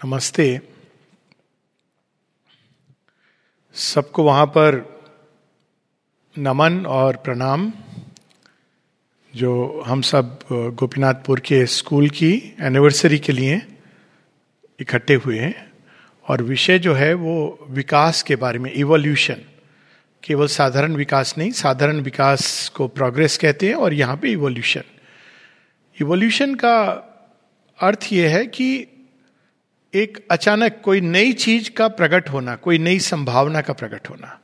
नमस्ते। सबको वहाँ पर नमन और प्रणाम, जो हम सब गोपीनाथपुर के स्कूल की एनिवर्सरी के लिए इकट्ठे हुए हैं। और विषय जो है वो विकास के बारे में इवोल्यूशन केवल साधारण विकास नहीं, साधारण विकास को प्रोग्रेस कहते हैं और यहाँ पे इवोल्यूशन इवोल्यूशन का अर्थ ये है कि एक अचानक कोई नई चीज़ का प्रकट होना, कोई नई संभावना का प्रकट होना।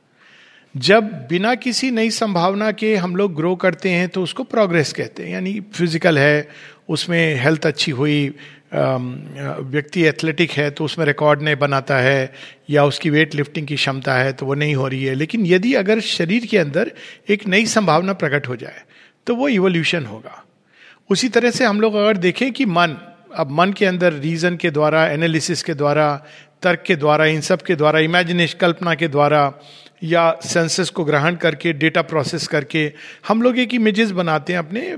जब बिना किसी नई संभावना के हम लोग ग्रो करते हैं तो उसको प्रोग्रेस कहते हैं। यानी फ़िज़िकल है, उसमें हेल्थ अच्छी हुई व्यक्ति एथलेटिक है तो उसमें रिकॉर्ड नहीं बनाता है, या उसकी वेट लिफ्टिंग की क्षमता है तो वो नहीं हो रही है। लेकिन यदि अगर शरीर के अंदर एक नई संभावना प्रकट हो जाए तो वो इवोल्यूशन होगा। उसी तरह से हम लोग अगर देखें कि मन अब मन के अंदर रीजन के द्वारा एनालिसिस के द्वारा, तर्क के द्वारा, इन सब के द्वारा इमेजिनेशन कल्पना के द्वारा, या सेंसेस को ग्रहण करके डेटा प्रोसेस करके, हम लोग एक इमेजेस बनाते हैं अपने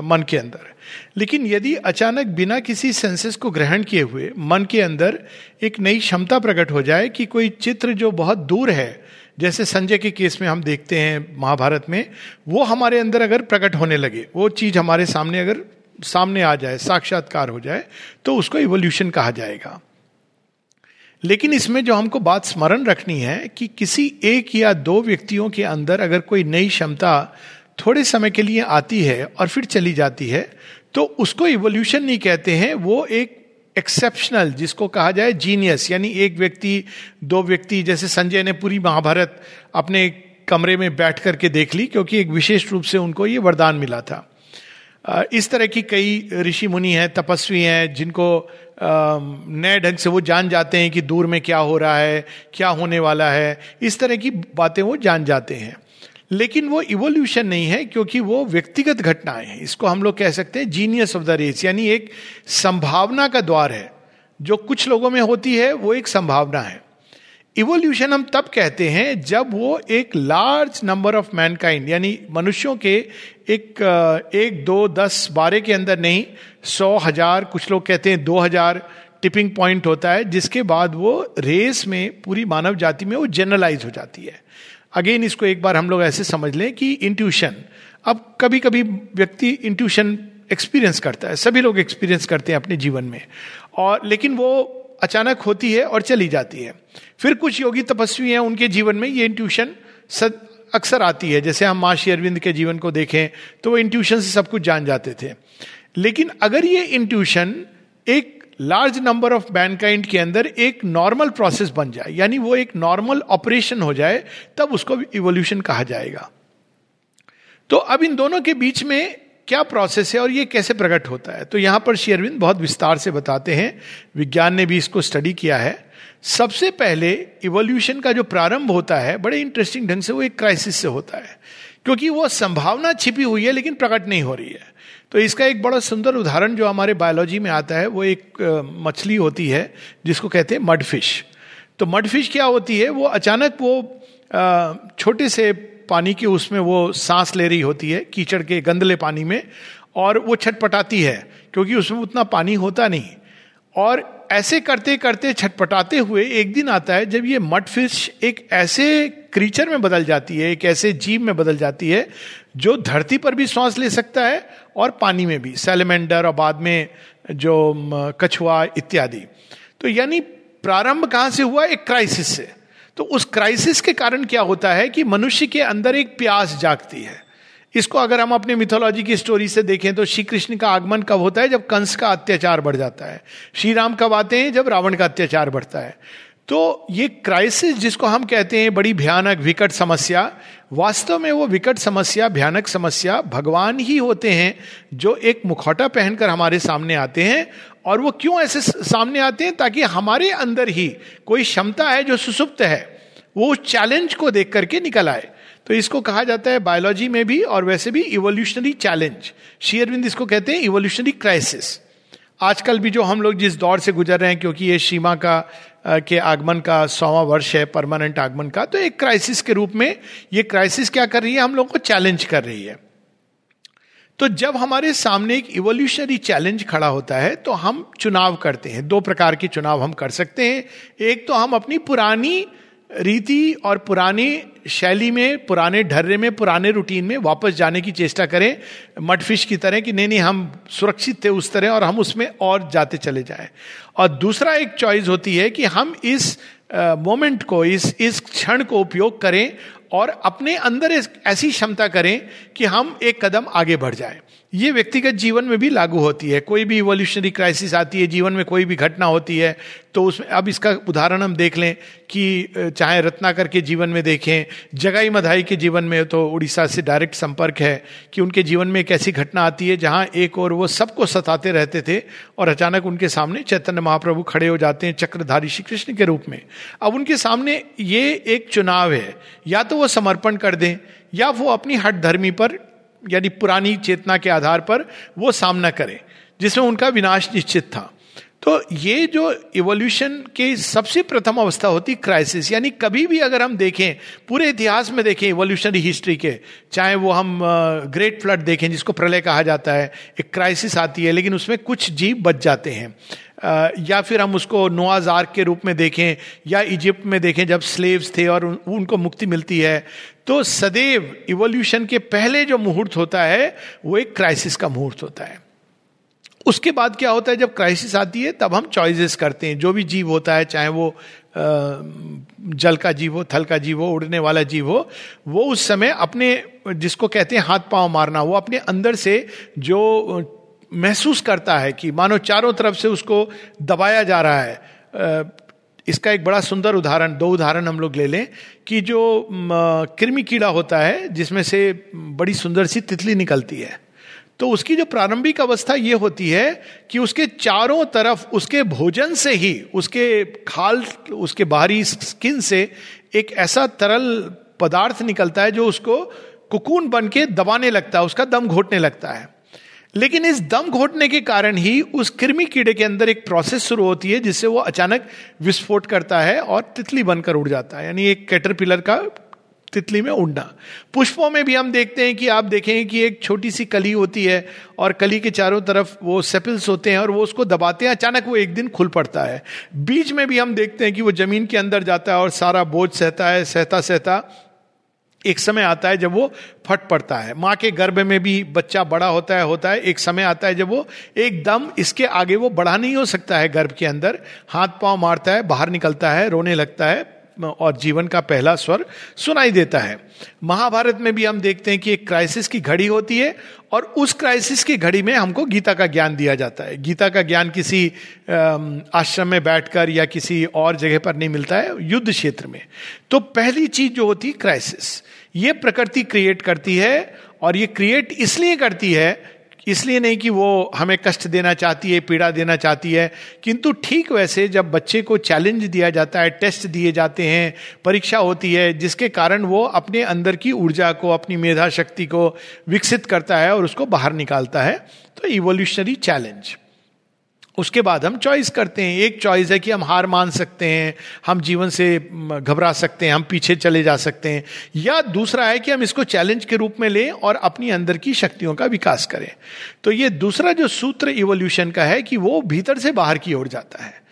मन के अंदर। लेकिन यदि अचानक बिना किसी सेंसेस को ग्रहण किए हुए, मन के अंदर एक नई क्षमता प्रकट हो जाए कि कोई चित्र जो बहुत दूर है, जैसे संजय के केस में हम देखते हैं महाभारत में, वो हमारे अंदर अगर प्रकट होने लगे, वो चीज़ हमारे सामने अगर सामने आ जाए, साक्षात्कार हो जाए तो उसको इवोल्यूशन कहा जाएगा। लेकिन इसमें जो हमको बात स्मरण रखनी है कि किसी एक या दो व्यक्तियों के अंदर अगर कोई नई क्षमता थोड़े समय के लिए आती है और फिर चली जाती है तो उसको इवोल्यूशन नहीं कहते हैं, वो एक एक्सेप्शनल जिसको कहा जाए जीनियस यानी एक व्यक्ति, दो व्यक्ति, जैसे संजय ने पूरी महाभारत अपने कमरे में बैठ करके देख ली, क्योंकि एक विशेष रूप से उनको ये वरदान मिला था। इस तरह की कई ऋषि मुनि हैं, तपस्वी हैं, जिनको नए ढंग से वो जान जाते हैं कि दूर में क्या हो रहा है, क्या होने वाला है। इस तरह की बातें वो जान जाते हैं। लेकिन वो इवोल्यूशन नहीं है, क्योंकि वो व्यक्तिगत घटनाएँ हैं। इसको हम लोग कह सकते हैं जीनियस ऑफ़ द रेस यानी एक संभावना का द्वार है। जो कुछ लोगों में होती है, वो एक संभावना है। इवोल्यूशन हम तब कहते हैं जब वो एक लार्ज नंबर ऑफ़ मैनकाइंड यानी मनुष्यों के एक एक, दो, दस बारह के अंदर नहीं, सौ हज़ार, कुछ लोग कहते हैं दो हज़ार टिपिंग पॉइंट होता है, जिसके बाद वो रेस में, पूरी मानव जाति में वो जनरलाइज हो जाती है। अगेन इसको एक बार हम लोग ऐसे समझ लें कि इंट्यूशन अब कभी कभी व्यक्ति इंट्यूशन एक्सपीरियंस करता है, सभी लोग एक्सपीरियंस करते हैं अपने जीवन में। और, लेकिन वो अचानक होती है और चली जाती है। फिर कुछ योगी तपस्वी हैं, उनके जीवन में ये इंट्यूशन सद, अक्सर आती है। जैसे हम माँ श्री अरविंद के जीवन को देखें तो वो इंट्यूशन से सब कुछ जान जाते थे। लेकिन अगर ये इंट्यूशन एक लार्ज नंबर ऑफ़ मैनकाइंड के अंदर एक नॉर्मल प्रोसेस बन जाए, यानी वो एक नॉर्मल ऑपरेशन हो जाए, तब उसको इवोल्यूशन कहा जाएगा। तो अब इन दोनों के बीच में क्या प्रोसेस है और ये कैसे प्रकट होता है? तो यहाँ पर शेयरविंद बहुत विस्तार से बताते हैं। विज्ञान ने भी इसको स्टडी किया है। सबसे पहले इवोल्यूशन का जो प्रारंभ होता है, बड़े इंटरेस्टिंग ढंग से वो एक क्राइसिस से होता है। क्योंकि वो संभावना छिपी हुई है, लेकिन प्रकट नहीं हो रही है। तो इसका एक बड़ा सुंदर उदाहरण जो हमारे बायोलॉजी में आता है, वो एक मछली होती है, जिसको कहते हैं मडफिश तो मडफिश क्या होती है? वो अचानक वो छोटे से पानी के उसमें वो सांस ले रही होती है, कीचड़ के गंदले पानी में, और वो छटपटाती है, क्योंकि उसमें उतना पानी होता नहीं। और ऐसे करते करते छटपटाते हुए एक दिन आता है, जब ये मड फ़िश एक ऐसे क्रीचर में बदल जाती है, एक ऐसे जीव में बदल जाती है, जो धरती पर भी सांस ले सकता है और पानी में भी सेलेमेंडर और बाद में जो कछुआ इत्यादि। तो यानी प्रारंभ कहाँ से हुआ? एक क्राइसिस से। तो उस क्राइसिस के कारण क्या होता है कि मनुष्य के अंदर एक प्यास जागती है। इसको अगर हम अपने मिथोलॉजी की स्टोरी से देखें तो श्री कृष्ण का आगमन कब होता है? जब कंस का अत्याचार बढ़ जाता है। श्री राम कब आते हैं? जब रावण का अत्याचार बढ़ता है। तो ये क्राइसिस जिसको हम कहते हैं, बड़ी भयानक, विकट समस्या, वास्तव में वो विकट समस्या, भयानक समस्या भगवान ही होते हैं जो एक मुखौटा पहनकर हमारे सामने आते हैं और वो क्यों ऐसे सामने आते हैं ताकि हमारे अंदर ही कोई क्षमता है जो सुसुप्त है, वो उस चैलेंज को देख करके निकल आए। तो इसको कहा जाता है बायोलॉजी में भी और वैसे भी इवोल्यूशनरी चैलेंज शेयरविंद इसको कहते हैं इवोल्यूशनरी क्राइसिस आजकल भी जो हम लोग जिस दौर से गुजर रहे हैं, क्योंकि ये सीमा का के आगमन का सौवा वर्ष है, परमानेंट आगमन का तो एक क्राइसिस के रूप में ये क्राइसिस क्या कर रही है, हम लोग को चैलेंज कर रही है। तो जब हमारे सामने एक इवोल्यूशनरी चैलेंज खड़ा होता है तो हम चुनाव करते हैं। दो प्रकार के चुनाव हम कर सकते हैं। एक तो हम अपनी पुरानी रीति और पुरानी शैली में, पुराने ढर्रे में, पुराने रूटीन में वापस जाने की चेष्टा करें। मटफिश की तरह कि नहीं नहीं, हम सुरक्षित थे उस तरह और हम उसमें और जाते चले जाएँ। और दूसरा एक चॉइस होती है कि हम इस मोमेंट को, इस इस क्षण को उपयोग करें और अपने अंदर ऐसी क्षमता करें कि हम एक कदम आगे बढ़ जाए। ये व्यक्तिगत जीवन में भी लागू होती है। कोई भी इवोल्यूशनरी क्राइसिस आती है, जीवन में कोई भी घटना होती है तो उसमें अब इसका उदाहरण हम देख लें कि चाहे रत्नाकर के जीवन में देखें जगाई मधाई के जीवन में तो उड़ीसा से डायरेक्ट संपर्क है कि उनके जीवन में एक ऐसी घटना आती है जहाँ एक और वो सबको सताते रहते थे और अचानक उनके सामने चैतन्य महाप्रभु खड़े हो जाते हैं चक्रधारी श्री कृष्ण के रूप में। अब उनके सामने ये एक चुनाव है। या तो वो समर्पण कर दें, या वो अपनी हट धर्मी पर यानी पुरानी चेतना के आधार पर वो सामना करें, जिसमें उनका विनाश निश्चित था। तो ये जो इवोल्यूशन के सबसे प्रथम अवस्था होती क्राइसिस यानी कभी भी अगर हम देखें, पूरे इतिहास में देखें इवोल्यूशनरी हिस्ट्री के, चाहे वो हम ग्रेट फ्लड देखें, जिसको प्रलय कहा जाता है, एक क्राइसिस आती है, लेकिन उसमें कुछ जीव बच जाते हैं। या फिर हम उसको नोआज आर्क के रूप में देखें, या इजिप्ट में देखें, जब स्लेव्स थे और उनको मुक्ति मिलती है तो सदैव इवोल्यूशन के पहले जो मुहूर्त होता है, वो एक क्राइसिस का मुहूर्त होता है। उसके बाद क्या होता है, जब क्राइसिस आती है, तब हम चॉइसेस करते हैं। जो भी जीव होता है, चाहे वो जल का जीव हो, थल का जीव हो, उड़ने वाला जीव हो, वो उस समय अपने, जिसको कहते हैं हाथ पाँव मारना, वो अपने अंदर से जो महसूस करता है कि मानो चारों तरफ़ से उसको दबाया जा रहा है। इसका एक बड़ा सुंदर उदाहरण, दो उदाहरण हम लोग ले लें कि जो कृमि कीड़ा होता है, जिसमें से बड़ी सुंदर सी तितली निकलती है। तो उसकी जो प्रारंभिक अवस्था ये होती है कि उसके चारों तरफ़, उसके भोजन से ही, उसके खाल, उसके बाहरी स्किन से एक ऐसा तरल पदार्थ निकलता है जो उसको कुकून बन के दबाने लगता है, उसका दम घोटने लगता है। लेकिन इस दम घोटने के कारण ही उस कृमि कीड़े के अंदर एक प्रोसेस शुरू होती है, जिससे वो अचानक विस्फोट करता है और तितली बनकर उड़ जाता है, यानी एक कैटरपिलर का तितली में उड़ना। पुष्पों में भी हम देखते हैं कि आप देखें कि एक छोटी सी कली होती है और कली के चारों तरफ़ वो सेपल्स होते हैं और वो उसको दबाते हैं, अचानक वो एक दिन खुल पड़ता है। बीज में भी हम देखते हैं कि वो ज़मीन के अंदर जाता है और सारा बोझ सहता है, सहता सहता। एक समय आता है जब वो फट पड़ता है। माँ के गर्भ में भी बच्चा बड़ा होता है होता है। एक समय आता है जब वो एकदम इसके आगे वो बड़ा नहीं हो सकता है गर्भ के अंदर। हाथ पाँव मारता है, बाहर निकलता है, रोने लगता है। और जीवन का पहला स्वर सुनाई देता है। महाभारत में भी हम देखते हैं कि एक क्राइसिस की घड़ी होती है और उस क्राइसिस की घड़ी में हमको गीता का ज्ञान दिया जाता है। गीता का ज्ञान किसी आश्रम में बैठकर या किसी और जगह पर नहीं मिलता है, युद्ध क्षेत्र में। तो पहली चीज़ जो होती है क्राइसिस ये प्रकृति क्रिएट करती है और ये क्रिएट इसलिए करती है इसलिए नहीं कि वो हमें कष्ट देना चाहती है, पीड़ा देना चाहती है, किंतु ठीक वैसे जब बच्चे को चैलेंज दिया जाता है टेस्ट दिए जाते हैं, परीक्षा होती है, जिसके कारण वो अपने अंदर की ऊर्जा को, अपनी मेधा शक्ति को विकसित करता है और उसको बाहर निकालता है तो इवोल्यूशनरी चैलेंज उसके बाद हम चॉइस करते हैं। एक चॉइस है कि हम हार मान सकते हैं, हम जीवन से घबरा सकते हैं, हम पीछे चले जा सकते हैं। या दूसरा है कि हम इसको चैलेंज के रूप में लें और अपनी अंदर की शक्तियों का विकास करें। तो ये दूसरा जो सूत्र इवोल्यूशन का है कि वो भीतर से बाहर की ओर जाता है।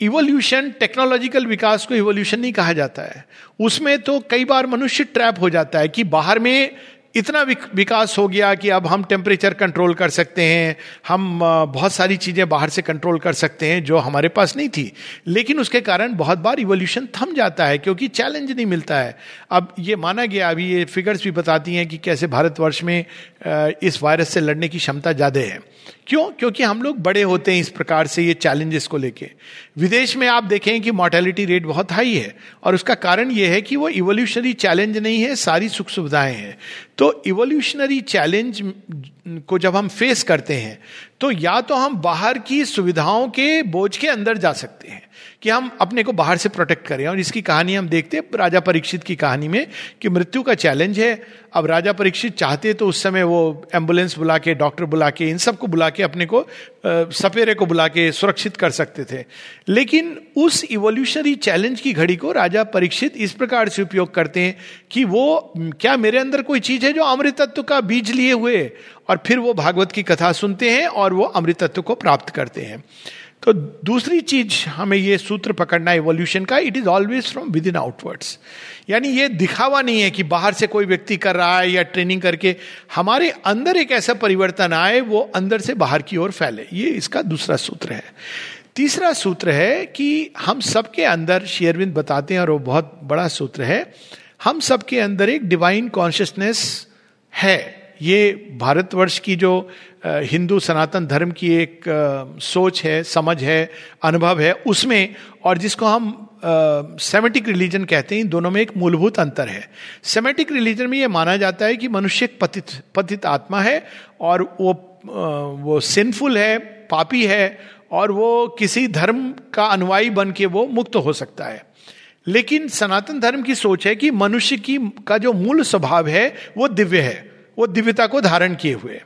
इवोल्यूशन टेक्नोलॉजिकल विकास को इवोल्यूशन नहीं कहा जाता है। उसमें तो कई बार मनुष्य ट्रैप हो जाता है कि बाहर में इतना विकास हो गया कि अब हम टेम्परेचर कंट्रोल कर सकते हैं, हम बहुत सारी चीज़ें बाहर से कंट्रोल कर सकते हैं जो हमारे पास नहीं थी। लेकिन उसके कारण बहुत बार इवोल्यूशन थम जाता है क्योंकि चैलेंज नहीं मिलता है। अब ये माना गया, अभी ये फिगर्स भी बताती हैं कि कैसे भारतवर्ष में इस वायरस से लड़ने की क्षमता ज़्यादा है। क्यों? क्योंकि हम लोग बड़े होते हैं इस प्रकार से ये चैलेंजेस को लेके। विदेश में आप देखें कि मोर्टेलिटी रेट बहुत हाई है, और उसका कारण यह है कि वो इवोल्यूशनरी चैलेंज नहीं है, सारी सुख सुविधाएँ हैं। तो इवोल्यूशनरी चैलेंज को जब हम फेस करते हैं तो या तो हम बाहर की सुविधाओं के बोझ के अंदर जा सकते हैं कि हम अपने को बाहर से प्रोटेक्ट करें। और इसकी कहानी हम देखते हैं, राजा परीक्षित की कहानी में, कि मृत्यु का चैलेंज है। अब राजा परीक्षित चाहते तो उस समय वो एंबुलेंस बुला के डॉक्टर बुला के, इन सबको बुला के अपने को सपेरे को बुला के सुरक्षित कर सकते थे। लेकिन उस इवोल्यूशनरी चैलेंज की घड़ी को राजा परीक्षित इस प्रकार से उपयोग करते हैं कि वो, क्या मेरे अंदर कोई चीज़ है जो अमृतत्व का बीज लिए हुए? और फिर वो भागवत की कथा सुनते हैं और वो अमृतत्व को प्राप्त करते हैं। तो दूसरी चीज़ हमें ये सूत्र पकड़ना है एवोल्यूशन का it is always from within outwards यानी ये दिखावा नहीं है कि बाहर से कोई व्यक्ति कर रहा है या ट्रेनिंग करके, हमारे अंदर एक ऐसा परिवर्तन आए, वो अंदर से बाहर की ओर फैले। ये इसका दूसरा सूत्र है। तीसरा सूत्र है कि हम सबके अंदर शेयरविंद बताते हैं और वो बहुत बड़ा सूत्र है, हम सबके अंदर एक डिवाइन कॉन्शियसनेस है। ये भारतवर्ष की जो हिंदू सनातन धर्म की एक सोच है, समझ है, अनुभव है, उसमें और जिसको हम सेमेटिक रिलीजन कहते हैं, दोनों में एक मूलभूत अंतर है। सेमेटिक रिलीजन में ये माना जाता है कि मनुष्य एक पतित पतित आत्मा है और वो वो सिंफुल है, पापी है और वो किसी धर्म का अनुयायी बन के वो मुक्त हो सकता है। लेकिन सनातन धर्म की सोच है कि मनुष्य की, का जो मूल स्वभाव है, वो दिव्य है, वो दिव्यता को धारण किए हुए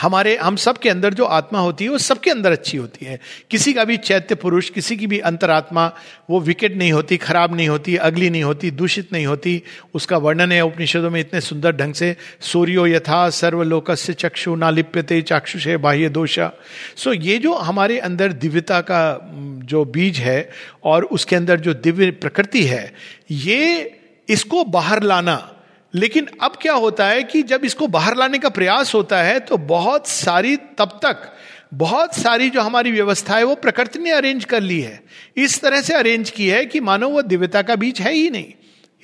हमारे, हम सब के अंदर जो आत्मा होती है, वो सबके अंदर अच्छी होती है। किसी का भी चैत्य पुरुष, किसी की भी अंतरात्मा, वो विकेट नहीं होती, खराब नहीं होती, अगली नहीं होती, दूषित नहीं होती। उसका वर्णन है उपनिषदों में इतने सुंदर ढंग से, सूर्यो यथा सर्वलोक से चक्षु ना लिप्यते चाक्षुष बाह्य दोषा। सो ये जो हमारे अंदर दिव्यता का जो बीज है और उसके अंदर जो दिव्य प्रकृति है, ये इसको बाहर लाना लेकिन अब क्या होता है कि जब इसको बाहर लाने का प्रयास होता है तो बहुत सारी, तब तक बहुत सारी जो हमारी व्यवस्था है, वो प्रकृति ने अरेंज कर ली है। इस तरह से अरेंज की है कि मानो वो दिव्यता का बीच है ही नहीं।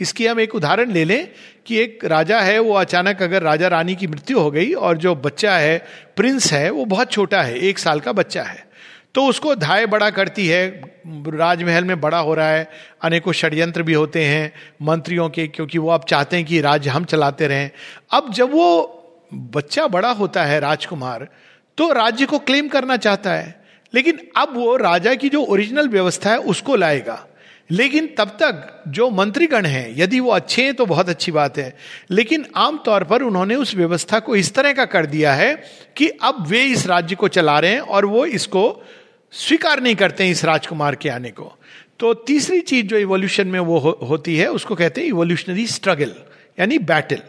इसकी हम एक उदाहरण ले लें कि एक राजा है, वो अचानक अगर राजा रानी की मृत्यु हो गई, और जो बच्चा है प्रिंस है, वो बहुत छोटा है, एक साल का बच्चा है। तो उसको धाय बड़ा करती है, राजमहल में बड़ा हो रहा है, अनेकों षड्यंत्र भी होते हैं, मंत्रियों के, क्योंकि वो अब चाहते हैं कि राज्य हम चलाते रहें। अब जब वो बच्चा बड़ा होता है राजकुमार तो राज्य को क्लेम करना चाहता है। लेकिन अब वो राजा की जो ओरिजिनल व्यवस्था है, उसको लाएगा। लेकिन तब तक जो मंत्रीगण हैं, यदि वो अच्छे हैं तो बहुत अच्छी बात है। लेकिन आमतौर पर उन्होंने उस व्यवस्था को इस तरह का कर दिया है कि अब वे इस राज्य को चला रहे हैं और वो इसको स्वीकार नहीं करते हैं इस राजकुमार के आने को। तो तीसरी चीज़ जो इवोल्यूशन में वो हो, होती है उसको कहते हैं इवोल्यूशनरी स्ट्रगल यानी बैटल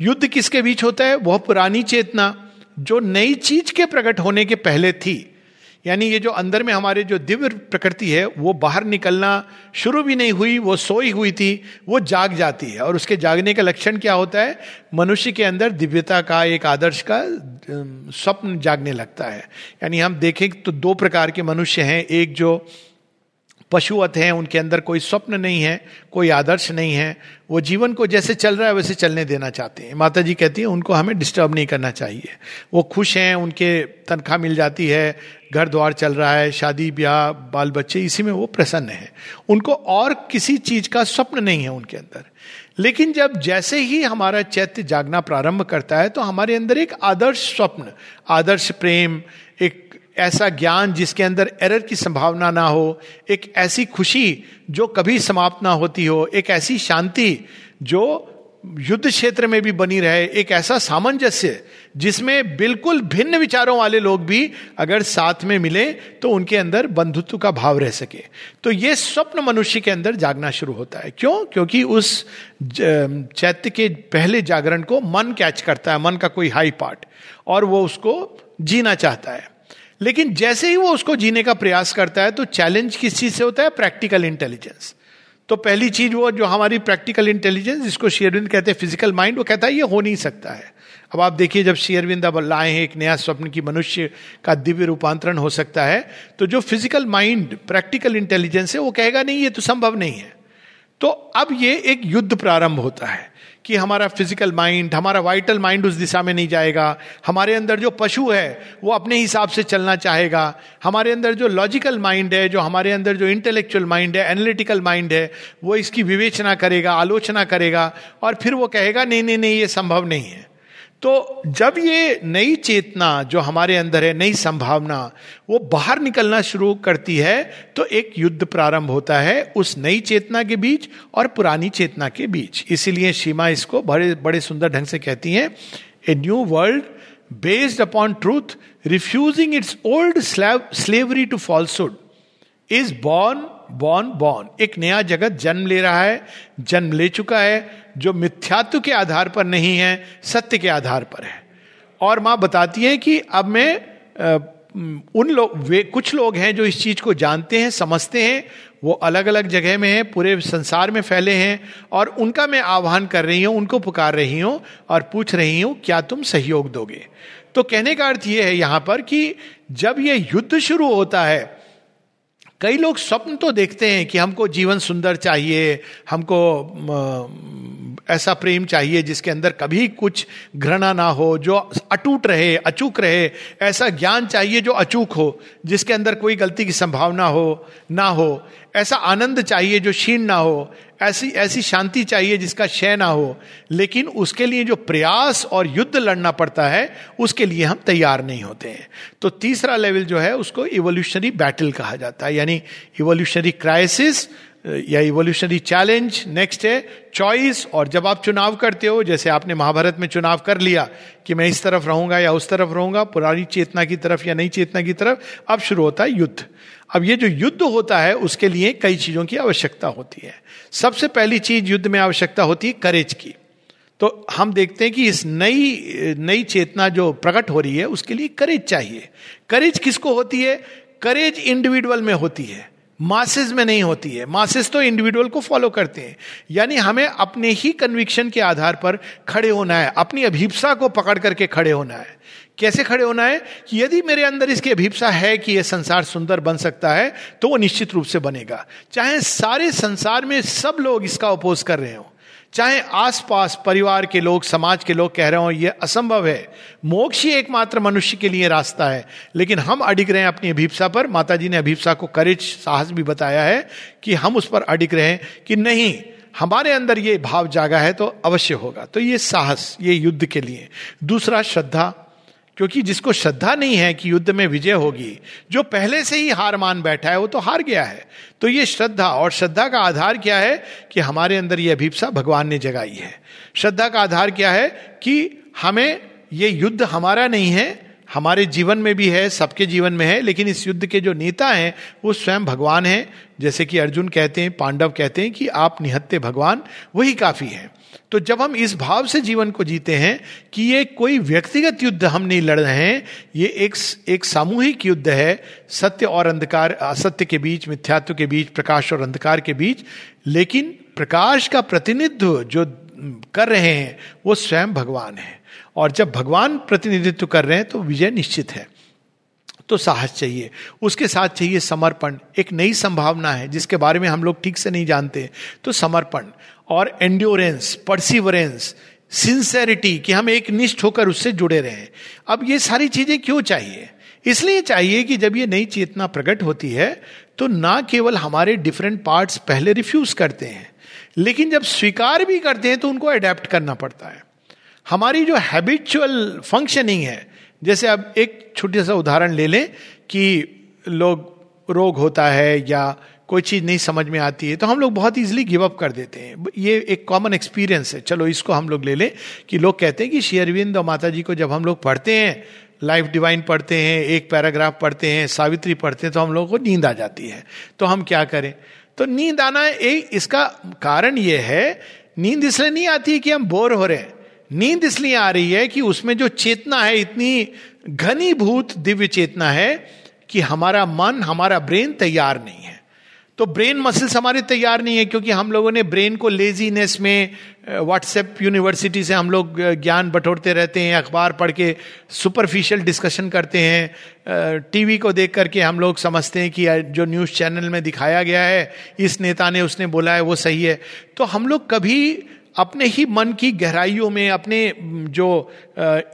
युद्ध किसके बीच होता है? वह पुरानी चेतना जो नई चीज़ के प्रकट होने के पहले थी। यानी ये जो अंदर में हमारे जो दिव्य प्रकृति है, वो बाहर निकलना शुरू भी नहीं हुई, वो सोई हुई थी, वो जाग जाती है। और उसके जागने का लक्षण क्या होता है? मनुष्य के अंदर दिव्यता का एक आदर्श का स्वप्न जागने लगता है। यानी हम देखें तो दो प्रकार के मनुष्य हैं, एक जो पशुवत हैं, उनके अंदर कोई स्वप्न नहीं है, कोई आदर्श नहीं है, वो जीवन को जैसे चल रहा है, वैसे चलने देना चाहते हैं। माता जी कहती है, उनको हमें डिस्टर्ब नहीं करना चाहिए। वो खुश हैं, उनके तनख्वाह मिल जाती है घर द्वार चल रहा है, शादी, ब्याह बाल बच्चे इसी में वो प्रसन्न है। उनको और किसी चीज़ का स्वप्न नहीं है उनके अंदर। लेकिन जब जैसे ही हमारा चैत्य जागना प्रारंभ करता है तो हमारे अंदर एक आदर्श स्वप्न, आदर्श प्रेम ऐसा ज्ञान जिसके अंदर एरर की संभावना ना हो, एक ऐसी खुशी जो कभी समाप्त ना होती हो, एक ऐसी शांति जो युद्ध क्षेत्र में भी बनी रहे, एक ऐसा सामंजस्य जिसमें बिल्कुल भिन्न विचारों वाले लोग भी अगर साथ में मिले तो उनके अंदर बंधुत्व का भाव रह सके। तो ये स्वप्न मनुष्य के अंदर जागना शुरू होता है। क्यों? क्योंकि उस चैत्य के पहले जागरण को मन कैच करता है, मन का कोई हाई पार्ट, और वो उसको जीना चाहता है। लेकिन जैसे ही वो उसको जीने का प्रयास करता है तो चैलेंज किस चीज़ से होता है? प्रैक्टिकल इंटेलिजेंस तो पहली चीज़ वो, जो हमारी प्रैक्टिकल इंटेलिजेंस जिसको शेयरविंद कहते हैं फ़िज़िकल माइंड वो कहता है, ये हो नहीं सकता है. अब आप देखिए, जब शेयरविंद अब लाए हैं एक नया स्वप्न की मनुष्य का दिव्य रूपांतरण हो सकता है तो जो फ़िज़िकल माइंड प्रैक्टिकल इंटेलिजेंस है, वो कहेगा, नहीं, ये तो संभव नहीं है. तो अब ये एक युद्ध प्रारंभ होता है कि हमारा फ़िज़िकल माइंड हमारा वाइटल माइंड उस दिशा में नहीं जाएगा। हमारे अंदर जो पशु है, वो अपने हिसाब से चलना चाहेगा। हमारे अंदर जो लॉजिकल माइंड है, जो हमारे अंदर जो इंटेलेक्चुअल माइंड है एनालिटिकल माइंड है, वो इसकी विवेचना करेगा, आलोचना करेगा और फिर वो कहेगा, नहीं नहीं नहीं, ये संभव नहीं है। तो जब ये नई चेतना जो हमारे अंदर है, नई संभावना, वो बाहर निकलना शुरू करती है तो एक युद्ध प्रारंभ होता है उस नई चेतना के बीच और पुरानी चेतना के बीच। इसीलिए सीमा इसको बड़े बड़े सुंदर ढंग से कहती है। A new world based upon truth refusing its old slavery to falsehood is born born born एक नया जगत जन्म ले रहा है, जन्म ले चुका है जो मिथ्यात्व के आधार पर नहीं है, सत्य के आधार पर है। और माँ बताती है कि अब मैं उन लोग वे, कुछ लोग हैं जो इस चीज़ को जानते हैं, समझते हैं, वो अलग अलग जगह में हैं, पूरे संसार में फैले हैं, और उनका मैं आह्वान कर रही हूँ, उनको पुकार रही हूँ और पूछ रही हूँ, क्या तुम सहयोग दोगे? तो कहने का अर्थ ये है यहाँ पर कि जब ये युद्ध शुरू होता है, कई लोग स्वप्न तो देखते हैं कि हमको जीवन सुंदर चाहिए, हमको ऐसा प्रेम चाहिए जिसके अंदर कभी कुछ घृणा ना हो, जो अटूट रहे, अचूक रहे, ऐसा ज्ञान चाहिए जो अचूक हो, जिसके अंदर कोई गलती की संभावना हो, ना हो, ऐसा आनंद चाहिए जो क्षीण ना हो, ऐसी ऐसी शांति चाहिए जिसका क्षय ना हो। लेकिन उसके लिए जो प्रयास और युद्ध लड़ना पड़ता है, उसके लिए हम तैयार नहीं होते हैं। तो तीसरा लेवल जो है, उसको इवोल्यूशनरी बैटल कहा जाता है, यानी इवोल्यूशनरी क्राइसिस या इवोल्यूशनरी चैलेंज नेक्स्ट है चॉइस और जब आप चुनाव करते हो, जैसे आपने महाभारत में चुनाव कर लिया कि मैं इस तरफ़ रहूँगा या उस तरफ़ रहूँगा, पुरानी चेतना की तरफ़ या नई चेतना की तरफ़, अब शुरू होता है युद्ध। अब ये जो युद्ध होता है, उसके लिए कई चीज़ों की आवश्यकता होती है। सबसे पहली चीज़ युद्ध में आवश्यकता होती है करेज की। तो हम देखते हैं कि इस नई नई चेतना जो प्रकट हो रही है, उसके लिए करेज चाहिए। करेज किसको होती है? करेज इंडिविजुअल में होती है। मासेस में नहीं होती है। मासेस तो इंडिविजुअल को फॉलो करते हैं। यानी हमें अपने ही कन्विक्शन के आधार पर खड़े होना है। अपनी अभिप्सा को पकड़ करके खड़े होना है। कैसे खड़े होना है? कि यदि मेरे अंदर इसकी अभिप्सा है कि यह संसार सुंदर बन सकता है तो वो निश्चित रूप से बनेगा। चाहे सारे संसार में सब लोग इसका अपोज कर रहे हो। चाहे आसपास परिवार के लोग, समाज के लोग कह रहे हो, ये असंभव है। मोक्ष ही एकमात्र मनुष्य के लिए रास्ता है। लेकिन हम अडिग रहे हैं अपनी अभिप्सा पर। माता जी ने अभिप्सा को करेज, साहस भी बताया है कि हम उस पर अडिग रहे हैं कि नहीं, हमारे अंदर ये भाव जागा है तो अवश्य होगा। तो ये साहस, ये युद्ध के लिए। दूसरा, श्रद्धा। क्योंकि जिसको श्रद्धा नहीं है कि युद्ध में विजय होगी, जो पहले से ही हार मान बैठा है, वो तो हार गया है। तो ये श्रद्धा और श्रद्धा का आधार क्या है कि हमारे अंदर ये अभिप्सा भगवान ने जगाई है। श्रद्धा का आधार क्या है कि हमें ये युद्ध हमारा नहीं है, हमारे जीवन में भी है, सबके जीवन में है, लेकिन इस युद्ध के जो नेता हैं, वो स्वयं भगवान हैं। जैसे कि अर्जुन कहते हैं, पांडव कहते हैं कि आप निहत्ते भगवान, वही काफ़ी है। तो जब हम इस भाव से जीवन को जीते हैं कि ये कोई व्यक्तिगत युद्ध हम नहीं लड़ रहे हैं, ये एक एक सामूहिक युद्ध है, सत्य और अंधकार, असत्य के बीच, मिथ्यात्व के बीच, प्रकाश और अंधकार के बीच, लेकिन प्रकाश का प्रतिनिधित्व जो कर रहे हैं, वो स्वयं भगवान है। और जब भगवान प्रतिनिधित्व कर रहे हैं तो विजय निश्चित है। तो साहस चाहिए। उसके साथ चाहिए समर्पण। एक नई संभावना है, जिसके बारे में हम लोग ठीक से नहीं जानते। तो समर्पण। और एंड्योरेंस परसिवरेंस सिंसेरिटी कि हम एक निष्ठ होकर उससे जुड़े रहें। अब ये सारी चीज़ें क्यों चाहिए? इसलिए चाहिए कि जब ये नई चेतना प्रकट होती है तो ना केवल हमारे डिफरेंट पार्ट्स पहले रिफ्यूज करते हैं, लेकिन जब स्वीकार भी करते हैं तो उनको अडेप्ट करना पड़ता है। हमारी जो हैबिचुअल फंक्शनिंग है, जैसे अब एक छोटी सा उदाहरण ले लें कि लोग रोग होता है या कोई चीज़ नहीं समझ में आती है तो हम लोग बहुत इजीली गिव अप कर देते हैं। ये एक कॉमन एक्सपीरियंस है। चलो, इसको हम लोग ले लें कि लोग कहते हैं कि शेयरविंद और माता जी को जब हम लोग पढ़ते हैं लाइफ डिवाइन पढ़ते हैं, एक पैराग्राफ पढ़ते हैं, सावित्री पढ़ते हैं तो हम लोगों को नींद आ जाती है। तो हम क्या करें? तो नींद आना एक इसका कारण ये है, नींद इसलिए नहीं आती कि हम बोर हो रहे हैं। नींद इसलिए आ रही है कि उसमें जो चेतना है, इतनी घनीभूत दिव्य चेतना है कि हमारा मन, हमारा ब्रेन तैयार नहीं है। तो ब्रेन मसल्स हमारे तैयार नहीं है क्योंकि हम लोगों ने ब्रेन को लेजीनेस में व्हाट्सएप यूनिवर्सिटी से हम लोग ज्ञान बटोरते रहते हैं, अखबार पढ़ के सुपरफिशियल डिस्कशन करते हैं टीवी को देख करके हम लोग समझते हैं कि जो न्यूज़ चैनल में दिखाया गया है, इस नेता ने, उसने बोला है, वो सही है। तो हम लोग कभी अपने ही मन की गहराइयों में, अपने जो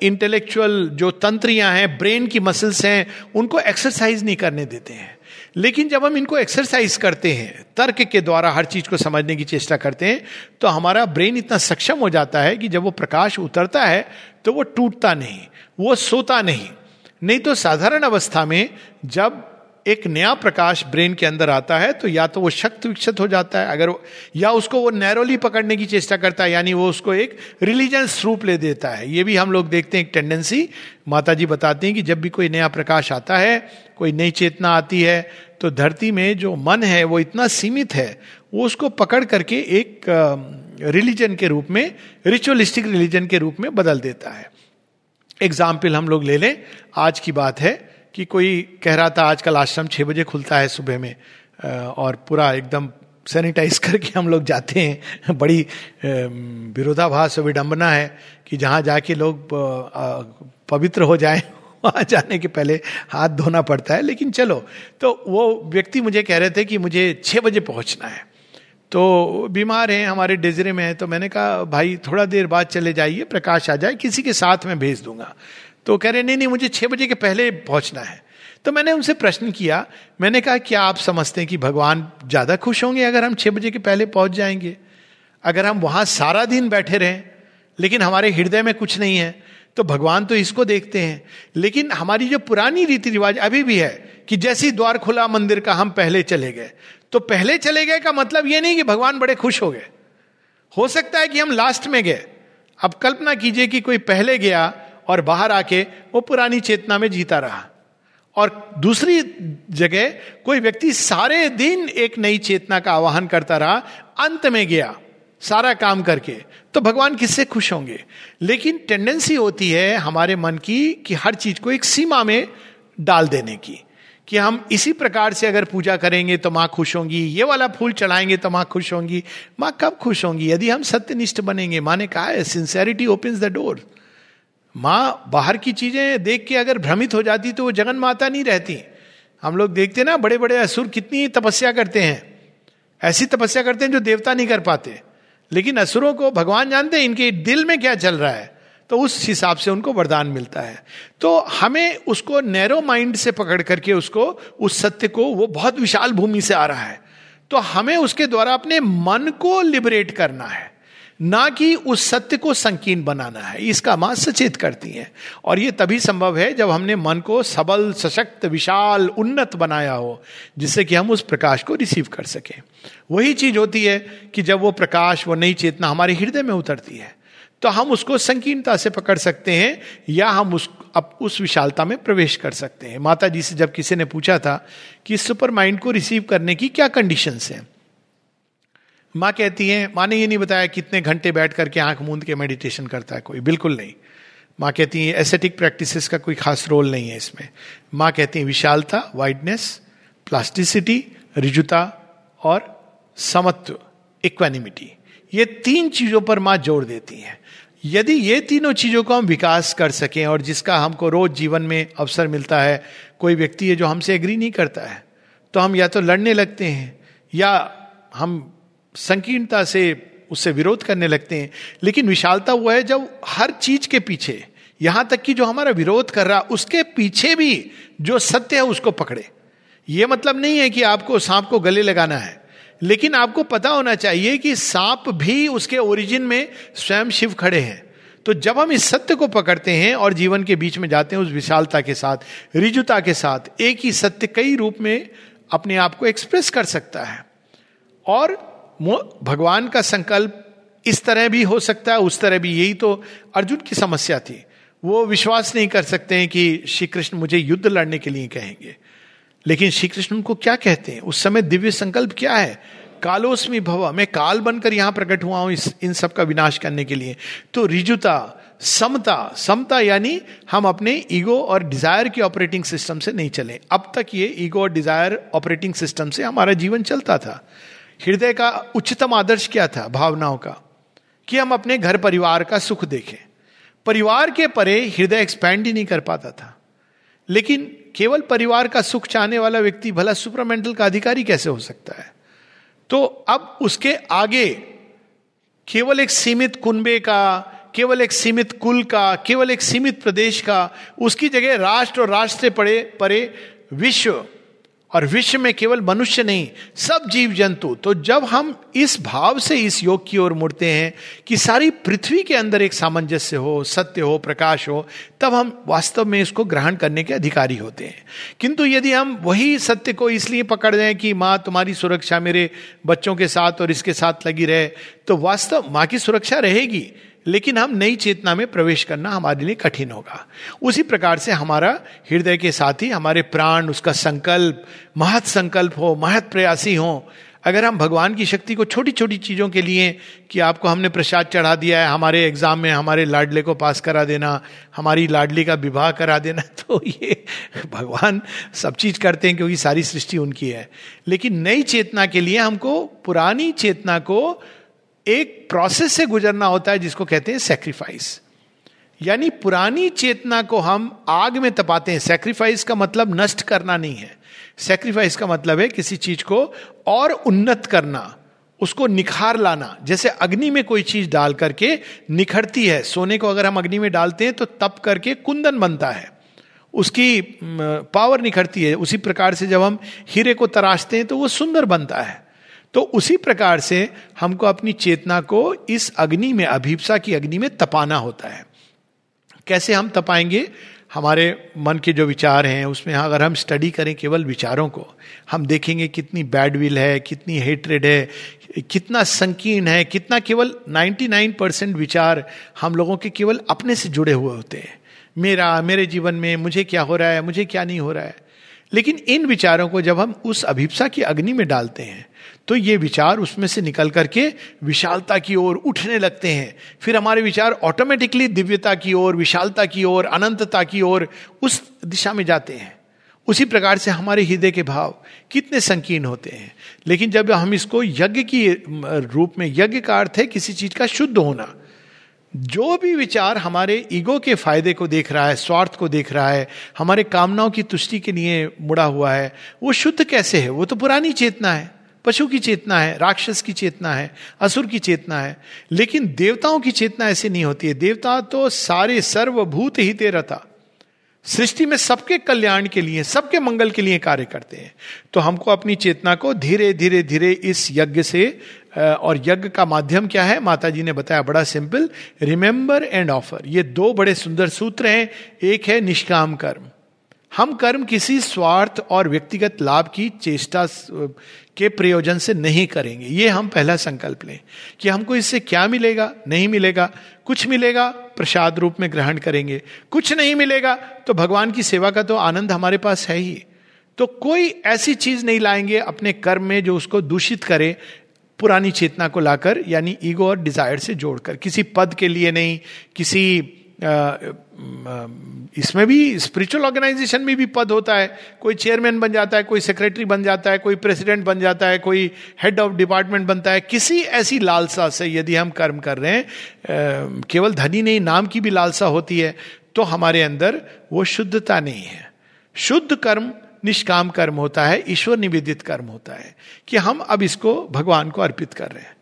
इंटेलेक्चुअल जो तंत्रियाँ हैं ब्रेन की मसल्स हैं, उनको एक्सरसाइज नहीं करने देते हैं। लेकिन जब हम इनको एक्सरसाइज करते हैं, तर्क के द्वारा हर चीज़ को समझने की चेष्टा करते हैं तो हमारा ब्रेन इतना सक्षम हो जाता है कि जब वो प्रकाश उतरता है तो वो टूटता नहीं, वो सोता नहीं। नहीं तो साधारण अवस्था में जब एक नया प्रकाश ब्रेन के अंदर आता है तो या तो वो शक्त विकसित हो जाता है, अगर वो, या उसको वो नैरोली पकड़ने की चेष्टा करता है, यानी वो उसको एक रिलीजियस रूप ले देता है। ये भी हम लोग देखते हैं एक टेंडेंसी माता जी बताती हैं कि जब भी कोई नया प्रकाश आता है, कोई नई चेतना आती है तो धरती में जो मन है, वो इतना सीमित है, वो उसको पकड़ करके एक रिलीजन के रूप में रिचुअलिस्टिक रिलीजन के रूप में बदल देता है। एग्ज़ाम्पल हम लोग ले लें, आज की बात है कि कोई कह रहा था, आजकल आश्रम छः बजे खुलता है सुबह में और पूरा एकदम सैनिटाइज करके हम लोग जाते हैं। बड़ी विरोधाभास विडंबना है कि जहाँ जाके लोग पवित्र हो जाए, वहाँ जाने के पहले हाथ धोना पड़ता है। लेकिन चलो तो वो व्यक्ति मुझे कह रहे थे कि मुझे छः बजे पहुँचना है। तो बीमार हैं, हमारे डेजरे में है तो मैंने कहा, भाई, थोड़ा देर बाद चले जाइए, प्रकाश आ जाए, किसी के साथ मैं भेज दूँगा। तो कह रहे, नहीं नहीं, मुझे छः बजे के पहले पहुँचना है। तो मैंने उनसे प्रश्न किया। मैंने कहा, क्या आप समझते हैं कि भगवान ज़्यादा खुश होंगे अगर हम छः बजे के पहले पहुँच जाएँगे? अगर हम वहाँ सारा दिन बैठे रहें, लेकिन हमारे हृदय में कुछ नहीं है तो भगवान तो इसको देखते हैं। लेकिन हमारी जो पुरानी रीति रिवाज अभी भी है कि जैसी द्वार खुला मंदिर का, हम पहले चले गए। तो पहले चले गए का मतलब ये नहीं कि भगवान बड़े खुश हो गए। हो सकता है कि हम लास्ट में गए। अब कल्पना कीजिए कि कोई पहले गया और बाहर आके वो पुरानी चेतना में जीता रहा। और दूसरी जगह कोई व्यक्ति सारे दिन एक नई चेतना का आवाहन करता रहा, अंत में गया, सारा काम करके। तो भगवान किससे खुश होंगे? लेकिन टेंडेंसी होती है हमारे मन की कि हर चीज़ को एक सीमा में डाल देने की। कि हम इसी प्रकार से अगर पूजा करेंगे तो माँ खुश होंगी, ये वाला फूल चढ़ाएँगे तो माँ खुश होंगी। माँ कब खुश होंगी? यदि हम सत्यनिष्ठ बनेंगे, माँ ने कहा है सिंसेरिटी ओपन्स द डोर माँ बाहर की चीज़ें देख के अगर भ्रमित हो जाती तो वो जगन माता नहीं रहती। हम लोग देखते ना बड़े बड़े असुर कितनी तपस्या करते हैं। ऐसी तपस्या करते हैं जो देवता नहीं कर पाते। लेकिन असुरों को भगवान जानते हैं, इनके दिल में क्या चल रहा है। तो उस हिसाब से उनको वरदान मिलता है। तो हमें उसको नैरो माइंड से पकड़ करके उसको, उस सत्य को, वो बहुत विशाल भूमि से आ रहा है। तो हमें उसके द्वारा अपने मन को लिबरेट करना है। ना कि उस सत्य को संकीर्ण बनाना है, इसका माँ सचेत करती हैं। और ये तभी संभव है जब हमने मन को सबल, सशक्त, विशाल, उन्नत बनाया हो, जिससे कि हम उस प्रकाश को रिसीव कर सकें। वही चीज़ होती है कि जब वो प्रकाश, वो नई चेतना हमारे हृदय में उतरती है तो हम उसको संकीर्णता से पकड़ सकते हैं, या हम उस अब उस विशालता में प्रवेश कर सकते हैं। माता जी से जब किसी ने पूछा था कि सुपर माइंड को रिसीव करने की क्या कंडीशंस हैं माँ कहती है, माँ ने ये नहीं बताया कितने घंटे बैठ करके आँख मूंद के मेडिटेशन करता है कोई? बिल्कुल नहीं। माँ कहती है एसेटिक प्रैक्टिसेस का कोई खास रोल नहीं है इसमें. माँ कहती है, विशालता वाइडनेस प्लास्टिसिटी रिजुता और समत्व इक्वानिमिटी ये तीन चीज़ों पर माँ ज़ोर देती है। यदि ये तीनों चीज़ों को हम विकास कर सकें और जिसका हमको रोज जीवन में अवसर मिलता है, कोई व्यक्ति है जो हमसे एग्री नहीं करता है तो हम या तो लड़ने लगते हैं या हम संकीर्णता से उससे विरोध करने लगते हैं। लेकिन विशालता वो है जब हर चीज़ के पीछे, यहाँ तक कि जो हमारा विरोध कर रहा, उसके पीछे भी जो सत्य है उसको पकड़े। यह मतलब नहीं है कि आपको सांप को गले लगाना है, लेकिन आपको पता होना चाहिए कि सांप भी उसके ओरिजिन में स्वयं शिव खड़े हैं। तो जब हम इस सत्य को पकड़ते हैं और जीवन के बीच में जाते हैं उस विशालता के साथ, रिजुता के साथ, एक ही सत्य कई रूप में अपने आप को एक्सप्रेस कर सकता है। और भगवान का संकल्प इस तरह भी हो सकता है, उस तरह भी। यही तो अर्जुन की समस्या थी। वो विश्वास नहीं कर सकते हैं कि श्री कृष्ण मुझे युद्ध लड़ने के लिए कहेंगे। लेकिन श्री कृष्ण उनको क्या कहते हैं? उस समय दिव्य संकल्प क्या है? कालोस्मी भव। मैं काल बनकर यहाँ प्रकट हुआ हूँ इस, इन सब का विनाश करने के लिए। तो रिजुता, समता समता यानी हम अपने ईगो और डिज़ायर के ऑपरेटिंग सिस्टम से नहीं चले। अब तक ये ईगो और डिज़ायर ऑपरेटिंग सिस्टम से हमारा जीवन चलता था। हृदय का उच्चतम आदर्श क्या था? भावनाओं का। कि हम अपने घर परिवार का सुख देखें। परिवार के परे हृदय एक्सपैंड ही नहीं कर पाता था। लेकिन केवल परिवार का सुख चाहने वाला व्यक्ति, भला सुपरमेंटल का अधिकारी कैसे हो सकता है? तो अब उसके आगे केवल एक सीमित कुंबे का, केवल एक सीमित कुल का, केवल एक सीमित प्रदेश का, उसकी जगह राष्ट्र और राष्ट्र से पड़े, परे विश्व और विश्व में केवल मनुष्य नहीं, सब जीव जंतु तो जब हम इस भाव से, इस योग की ओर मुड़ते हैं कि सारी पृथ्वी के अंदर एक सामंजस्य हो, सत्य हो, प्रकाश हो, तब हम वास्तव में इसको ग्रहण करने के अधिकारी होते हैं। किंतु यदि हम वही सत्य को इसलिए पकड़ दें कि माँ, तुम्हारी सुरक्षा मेरे बच्चों के साथ और इसके साथ लगी रहे तो वास्तव माँ की सुरक्षा रहेगी। लेकिन हम नई चेतना में प्रवेश करना हमारे लिए कठिन होगा। उसी प्रकार से हमारा हृदय के साथ ही हमारे प्राण, उसका संकल्प, महत संकल्प हो, महत प्रयासी हो, अगर हम भगवान की शक्ति को छोटी छोटी चीज़ों के लिए कि आपको हमने प्रसाद चढ़ा दिया है, हमारे एग्ज़ाम में हमारे लाडले को पास करा देना, हमारी लाडली का विवाह करा देना तो ये भगवान सब चीज़ करते हैं क्योंकि सारी सृष्टि उनकी है। लेकिन नई चेतना के लिए हमको, पुरानी चेतना को एक प्रोसेस से गुजरना होता है जिसको कहते हैं सेक्रीफाइस यानी पुरानी चेतना को हम आग में तपाते हैं। सेक्रीफाइस का मतलब नष्ट करना नहीं है। सेक्रीफाइस का मतलब है किसी चीज़ को और उन्नत करना, उसको निखार लाना। जैसे अग्नि में कोई चीज़ डाल करके निखरती है, सोने को अगर हम अग्नि में डालते हैं तो तप करके कुंदन बनता है। उसकी पावर निखरती है। उसी प्रकार से जब हम हीरे को तराशते हैं तो वो सुंदर बनता है। तो उसी प्रकार से हमको अपनी चेतना को इस अग्नि में, अभिप्सा की अग्नि में तपाना होता है। कैसे हम तपाएँगे? हमारे मन के जो विचार हैं, उसमें अगर हम स्टडी करें केवल विचारों को, हम देखेंगे कितनी बैड विल है, कितनी हेट्रेड है, कितना संकीर्ण है, कितना केवल 99 परसेंट विचार हम लोगों के केवल अपने से जुड़े हुए होते हैं। मेरा, मेरे जीवन में मुझे क्या हो रहा है, मुझे क्या नहीं हो रहा है? लेकिन इन विचारों को जब हम उस अभिप्सा की अग्नि में डालते हैं तो ये विचार उसमें से निकल करके विशालता की ओर उठने लगते हैं। फिर हमारे विचार ऑटोमेटिकली दिव्यता की ओर, विशालता की ओर, अनंतता की ओर उस दिशा में जाते हैं। उसी प्रकार से हमारे हृदय के भाव कितने संकीर्ण होते हैं। लेकिन जब हम इसको यज्ञ की रूप में, यज्ञ का अर्थ है किसी चीज़ का शुद्ध होना, जो भी विचार हमारे ईगो के फ़ायदे को देख रहा है, स्वार्थ को देख रहा है, हमारे कामनाओं की तुष्टि के लिए मुड़ा हुआ है, वो शुद्ध कैसे है? वो तो पुरानी चेतना है। पशु की चेतना है, राक्षस की चेतना है, असुर की चेतना है, लेकिन देवताओं की चेतना ऐसी नहीं होती है। देवता तो सारे सर्वभूत ही तेरा था। सृष्टि में सबके कल्याण के लिए, सबके मंगल के लिए कार्य करते हैं। तो हमको अपनी चेतना को धीरे धीरे धीरे इस यज्ञ से और यज्ञ का माध्यम क्या है? माता जी ने बताया, बड़ा सिंपल, रिमेंबर एंड ऑफ़र। ये दो बड़े सुंदर सूत्र हैं। एक है निष्काम कर्म। हम कर्म किसी स्वार्थ और व्यक्तिगत लाभ की चेष्टा के प्रयोजन से नहीं करेंगे। ये हम पहला संकल्प लें कि हमको इससे क्या मिलेगा, नहीं मिलेगा? कुछ मिलेगा, प्रसाद रूप में ग्रहण करेंगे। कुछ नहीं मिलेगा तो भगवान की सेवा का तो आनंद हमारे पास है ही। तो कोई ऐसी चीज़ नहीं लाएँगे अपने कर्म में जो उसको दूषित करे, पुरानी चेतना को लाकर, यानी ईगो और डिज़ायर से जोड़कर। किसी पद के लिए नहीं, किसी इसमें भी स्पिरिचुअल ऑर्गेनाइजेशन में भी पद होता है। कोई चेयरमैन बन जाता है, कोई सेक्रेटरी बन जाता है, कोई प्रेसिडेंट बन जाता है, कोई हेड ऑफ़ डिपार्टमेंट बनता है। किसी ऐसी लालसा से यदि हम कर्म कर रहे हैं केवल धनी नहीं, नाम की भी लालसा होती है तो हमारे अंदर वो शुद्धता नहीं है। शुद्ध कर्म, निष्काम कर्म होता है, ईश्वर निवेदित कर्म होता है, कि हम अब इसको भगवान को अर्पित कर रहे हैं।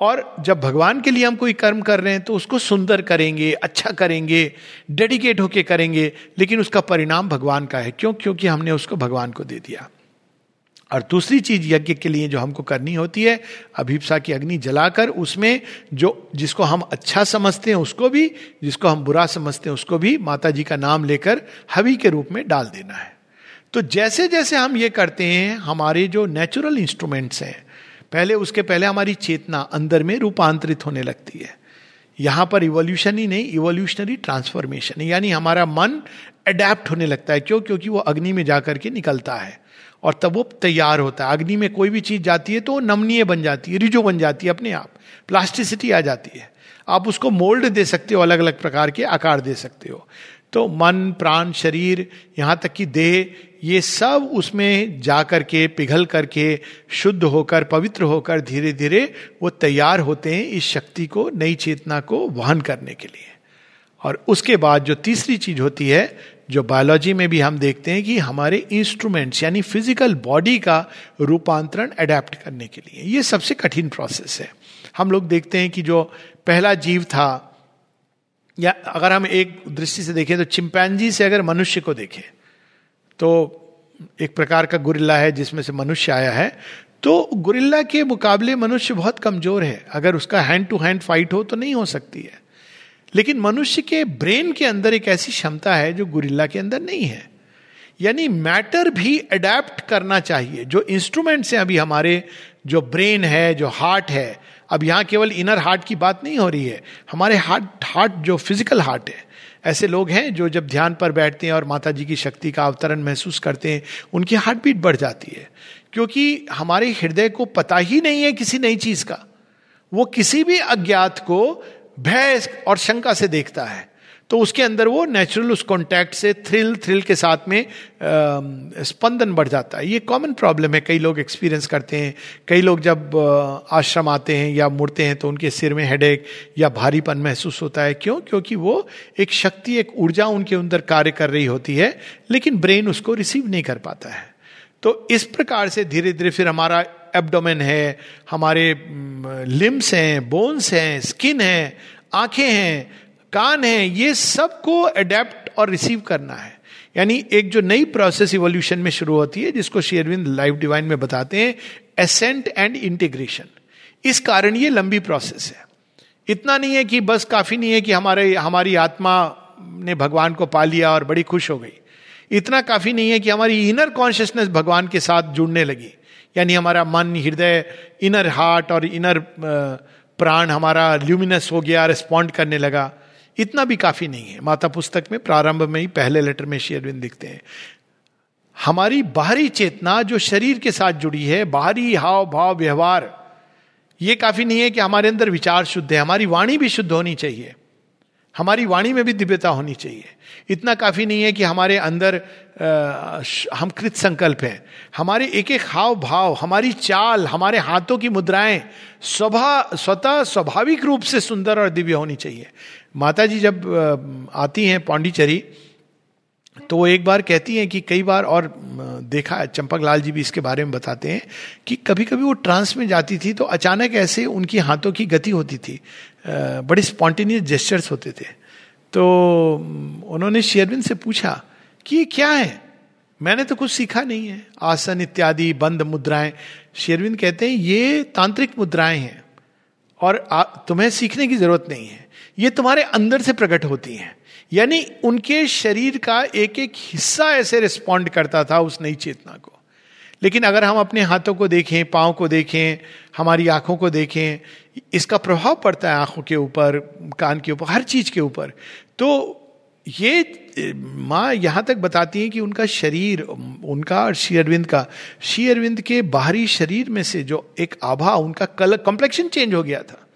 और जब भगवान के लिए हम कोई कर्म कर रहे हैं तो उसको सुंदर करेंगे अच्छा करेंगे, डेडिकेट होके करेंगे, लेकिन उसका परिणाम भगवान का है। क्यों? क्योंकि हमने उसको भगवान को दे दिया। और दूसरी चीज़ यज्ञ के लिए जो हमको करनी होती है, अभिप्सा की अग्नि जलाकर उसमें जो, जिसको हम अच्छा समझते हैं उसको भी, जिसको हम बुरा समझते हैं उसको भी माता जी का नाम लेकर हवि के रूप में डाल देना है। तो जैसे जैसे हम ये करते हैं, हमारे जो नेचुरल इंस्ट्रूमेंट्स हैं पहले उसके पहले हमारी चेतना अंदर में रूपांतरित होने लगती है। यहाँ पर इवोल्यूशन ही नहीं इवोल्यूशनरी ट्रांसफॉर्मेशन यानी हमारा मन अडेप्ट होने लगता है। क्यों? क्योंकि वो अग्नि में जाकर के निकलता है। और तब वो तैयार होता है। अग्नि में कोई भी चीज़ जाती है तो वो नमनीय बन जाती है, रिजो बन जाती है अपने आप। प्लास्टिसिटी आ जाती है। आप उसको मोल्ड दे सकते हो अलग अलग प्रकार के आकार दे सकते हो। तो मन, प्राण, शरीर, यहाँ तक कि देह, ये सब उसमें जा करके पिघल करके, शुद्ध होकर, पवित्र होकर धीरे धीरे वो तैयार होते हैं इस शक्ति को, नई चेतना को वहन करने के लिए। और उसके बाद जो तीसरी चीज़ होती है, जो बायोलॉजी में भी हम देखते हैं कि हमारे इंस्ट्रूमेंट्स यानी फ़िज़िकल बॉडी का रूपांतरण अडेप्ट करने के लिए, ये सबसे कठिन प्रोसेस है। हम लोग देखते हैं कि जो पहला जीव था या अगर हम एक दृष्टि से देखें तो चिंपैनजी से अगर मनुष्य को देखें तो एक प्रकार का गुरिल्ला है जिसमें से मनुष्य आया है तो गुरिल्ला के मुकाबले मनुष्य बहुत कमज़ोर है। अगर उसका हैंड टू हैंड फाइट हो तो नहीं हो सकती है। लेकिन मनुष्य के ब्रेन के अंदर एक ऐसी क्षमता है जो गुरिल्ला के अंदर नहीं है। यानी मैटर भी अडेप्ट करना चाहिए। जो इंस्ट्रूमेंट्स हैं अभी हमारे जो ब्रेन है, जो हार्ट है अब यहाँ केवल इनर हार्ट की बात नहीं हो रही है। हमारे हार्ट हार्ट जो फ़िज़िकल हार्ट है, ऐसे लोग हैं जो जब ध्यान पर बैठते हैं और माता जी की शक्ति का अवतरण महसूस करते हैं, उनकी हार्ट बीट बढ़ जाती है। क्योंकि हमारे हृदय को पता ही नहीं है किसी नई चीज़ का। वो किसी भी अज्ञात को भय और शंका से देखता है। तो उसके अंदर वो नेचुरल उस कॉन्टैक्ट से थ्रिल थ्रिल के साथ में आ, स्पंदन बढ़ जाता है। ये कॉमन प्रॉब्लम है। कई लोग एक्सपीरियंस करते हैं। कई लोग जब आश्रम आते हैं या मुड़ते हैं तो उनके सिर में हेडेक या भारीपन महसूस होता है। क्यों? क्योंकि वो एक शक्ति एक ऊर्जा उनके अंदर कार्य कर रही होती है लेकिन ब्रेन उसको रिसीव नहीं कर पाता है। तो इस प्रकार से धीरे धीरे फिर हमारा एब्डोमेन है हमारे लिम्स हैं बोन्स हैं स्किन है आँखें हैं कान है, ये सबको अडेप्ट और रिसीव करना है। यानी एक जो नई प्रोसेस इवोल्यूशन में शुरू होती है, जिसको शेयरविंद लाइफ डिवाइन में बताते हैं एसेंट एंड इंटीग्रेशन इस कारण ये लंबी प्रोसेस है। इतना नहीं है कि बस काफ़ी नहीं है कि हमारे, हमारी आत्मा ने भगवान को पा लिया और बड़ी खुश हो गई। इतना काफ़ी नहीं है कि हमारी इनर कॉन्शियसनेस भगवान के साथ जुड़ने लगी। यानी हमारा मन, हृदय इनर हार्ट और इनर प्राण हमारा ल्यूमिनस हो गया रिस्पॉन्ड करने लगा। इतना भी काफ़ी नहीं है। माता पुस्तक में प्रारंभ में ही पहले लेटर में शेयरविंद लिखते हैं हमारी बाहरी चेतना जो शरीर के साथ जुड़ी है बाहरी हाव भाव व्यवहार ये काफ़ी नहीं है कि हमारे अंदर विचार शुद्ध है हमारी वाणी भी शुद्ध होनी चाहिए हमारी वाणी में भी दिव्यता होनी चाहिए। इतना काफ़ी नहीं है कि हमारे अंदर आ, हम कृत संकल्प हैं। हमारे एक एक हाव भाव हमारी चाल हमारे हाथों की मुद्राएँ स्वभा स्वतः स्वाभाविक रूप से सुंदर और दिव्य होनी चाहिए। माता जी जब आती हैं पांडिचेरी तो वो एक बार कहती हैं कि कई बार और देखा है चंपक लाल जी भी इसके बारे में बताते हैं कि कभी कभी वो ट्रांस में जाती थी तो अचानक ऐसे उनकी हाथों की गति होती थी। बड़ी स्पॉन्टेनियस जेस्टर्स होते थे। तो उन्होंने शेयरविन से पूछा कि ये क्या है? मैंने तो कुछ सीखा नहीं है। आसन इत्यादि बंद मुद्राएँ। शेरविंद कहते हैं ये तांत्रिक मुद्राएँ हैं और आ, तुम्हें सीखने की ज़रूरत नहीं है। ये तुम्हारे अंदर से प्रकट होती हैं। यानी उनके शरीर का एक एक हिस्सा ऐसे रिस्पॉन्ड करता था उस नई चेतना को। लेकिन अगर हम अपने हाथों को देखें, पाँव को देखें, हमारी आँखों को देखें, इसका प्रभाव पड़ता है आँखों के ऊपर, कान के ऊपर, हर चीज़ के ऊपर। तो ये, माँ यहाँ तक बताती है कि उनका शरीर, उनका और श्री अरविंद का, श्री अरविंद के बाहरी शरीर में से जो एक आभा, उनका कलर कॉम्प्लेक्शन चेंज हो गया था।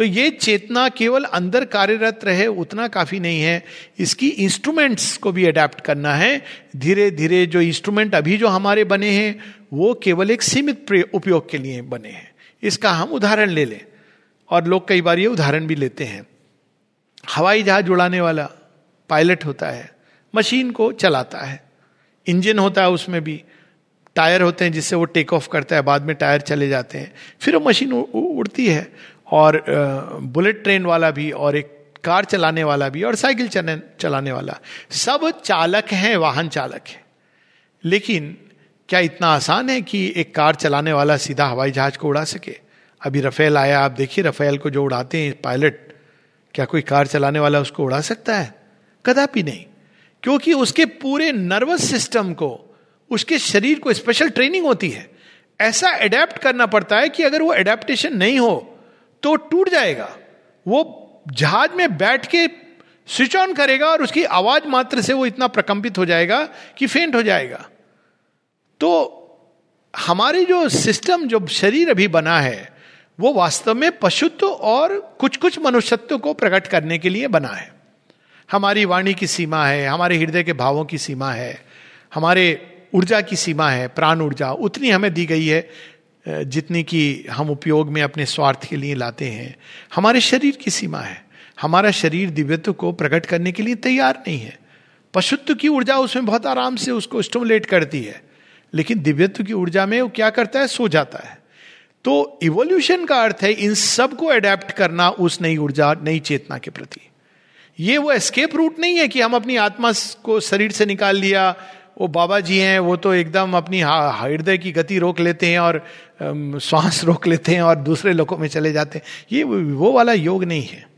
तो ये चेतना केवल अंदर कार्यरत रहे उतना काफ़ी नहीं है। इसकी इंस्ट्रूमेंट्स को भी अडेप्ट करना है। धीरे धीरे जो इंस्ट्रूमेंट अभी जो हमारे बने हैं, वो केवल एक सीमित उपयोग के लिए बने हैं। इसका हम उदाहरण ले लें और लोग कई बार ये उदाहरण भी लेते हैं। हवाई जहाज़ उड़ाने वाला पायलट होता है मशीन को चलाता है। इंजन होता है उसमें भी, टायर होते हैं जिससे वो टेक ऑफ़ करता है, बाद में टायर चले जाते हैं। फिर वो मशीन उड़ती है। और बुलेट ट्रेन वाला भी और एक कार चलाने वाला भी और साइकिल चलाने वाला। सब चालक हैं, वाहन चालक है। लेकिन क्या इतना आसान है कि एक कार चलाने वाला सीधा हवाई जहाज़ को उड़ा सके? अभी रफेल आया, आप देखिए रफेल को जो उड़ाते हैं, पायलट, क्या कोई कार चलाने वाला उसको उड़ा सकता है? कदापि नहीं। क्योंकि उसके पूरे नर्वस सिस्टम को, उसके शरीर को स्पेशल ट्रेनिंग होती है। ऐसा अडेप्ट करना पड़ता है कि अगर वो अडेप्टेशन नहीं हो तो टूट जाएगा। वो जहाज़ में बैठ के स्विच ऑन करेगा और उसकी आवाज़ मात्र से वो इतना प्रकंपित हो जाएगा कि फेंट हो जाएगा। तो हमारी जो सिस्टम जो शरीर अभी बना है, वो वास्तव में पशुत्व और कुछ कुछ मनुष्यत्व को प्रकट करने के लिए बना है। हमारी वाणी की सीमा है, हमारे हृदय के भावों की सीमा है, हमारे ऊर्जा की सीमा है, प्राण ऊर्जा, उतनी हमें दी गई है जितनी की हम उपयोग में अपने स्वार्थ के लिए लाते हैं, हमारे शरीर की सीमा है। हमारा शरीर दिव्यत्व को प्रकट करने के लिए तैयार नहीं है। पशुत्व की ऊर्जा उसमें बहुत आराम से उसको स्टमुलेट करती है, लेकिन दिव्यत्व की ऊर्जा में वो क्या करता है? सो जाता है। तो इवोल्यूशन का अर्थ है, इन सबको अडेप्ट करना उस नई ऊर्जा, नई चेतना के प्रति। ये वो एस्केप रूट नहीं है कि हम अपनी आत्मा को शरीर से निकाल लिया वो बाबा जी हैं, वो तो एकदम अपनी हृदय की गति रोक लेते हैं और श्वास रोक लेते हैं और दूसरे लोगों में चले जाते हैं। ये वो वाला योग नहीं है।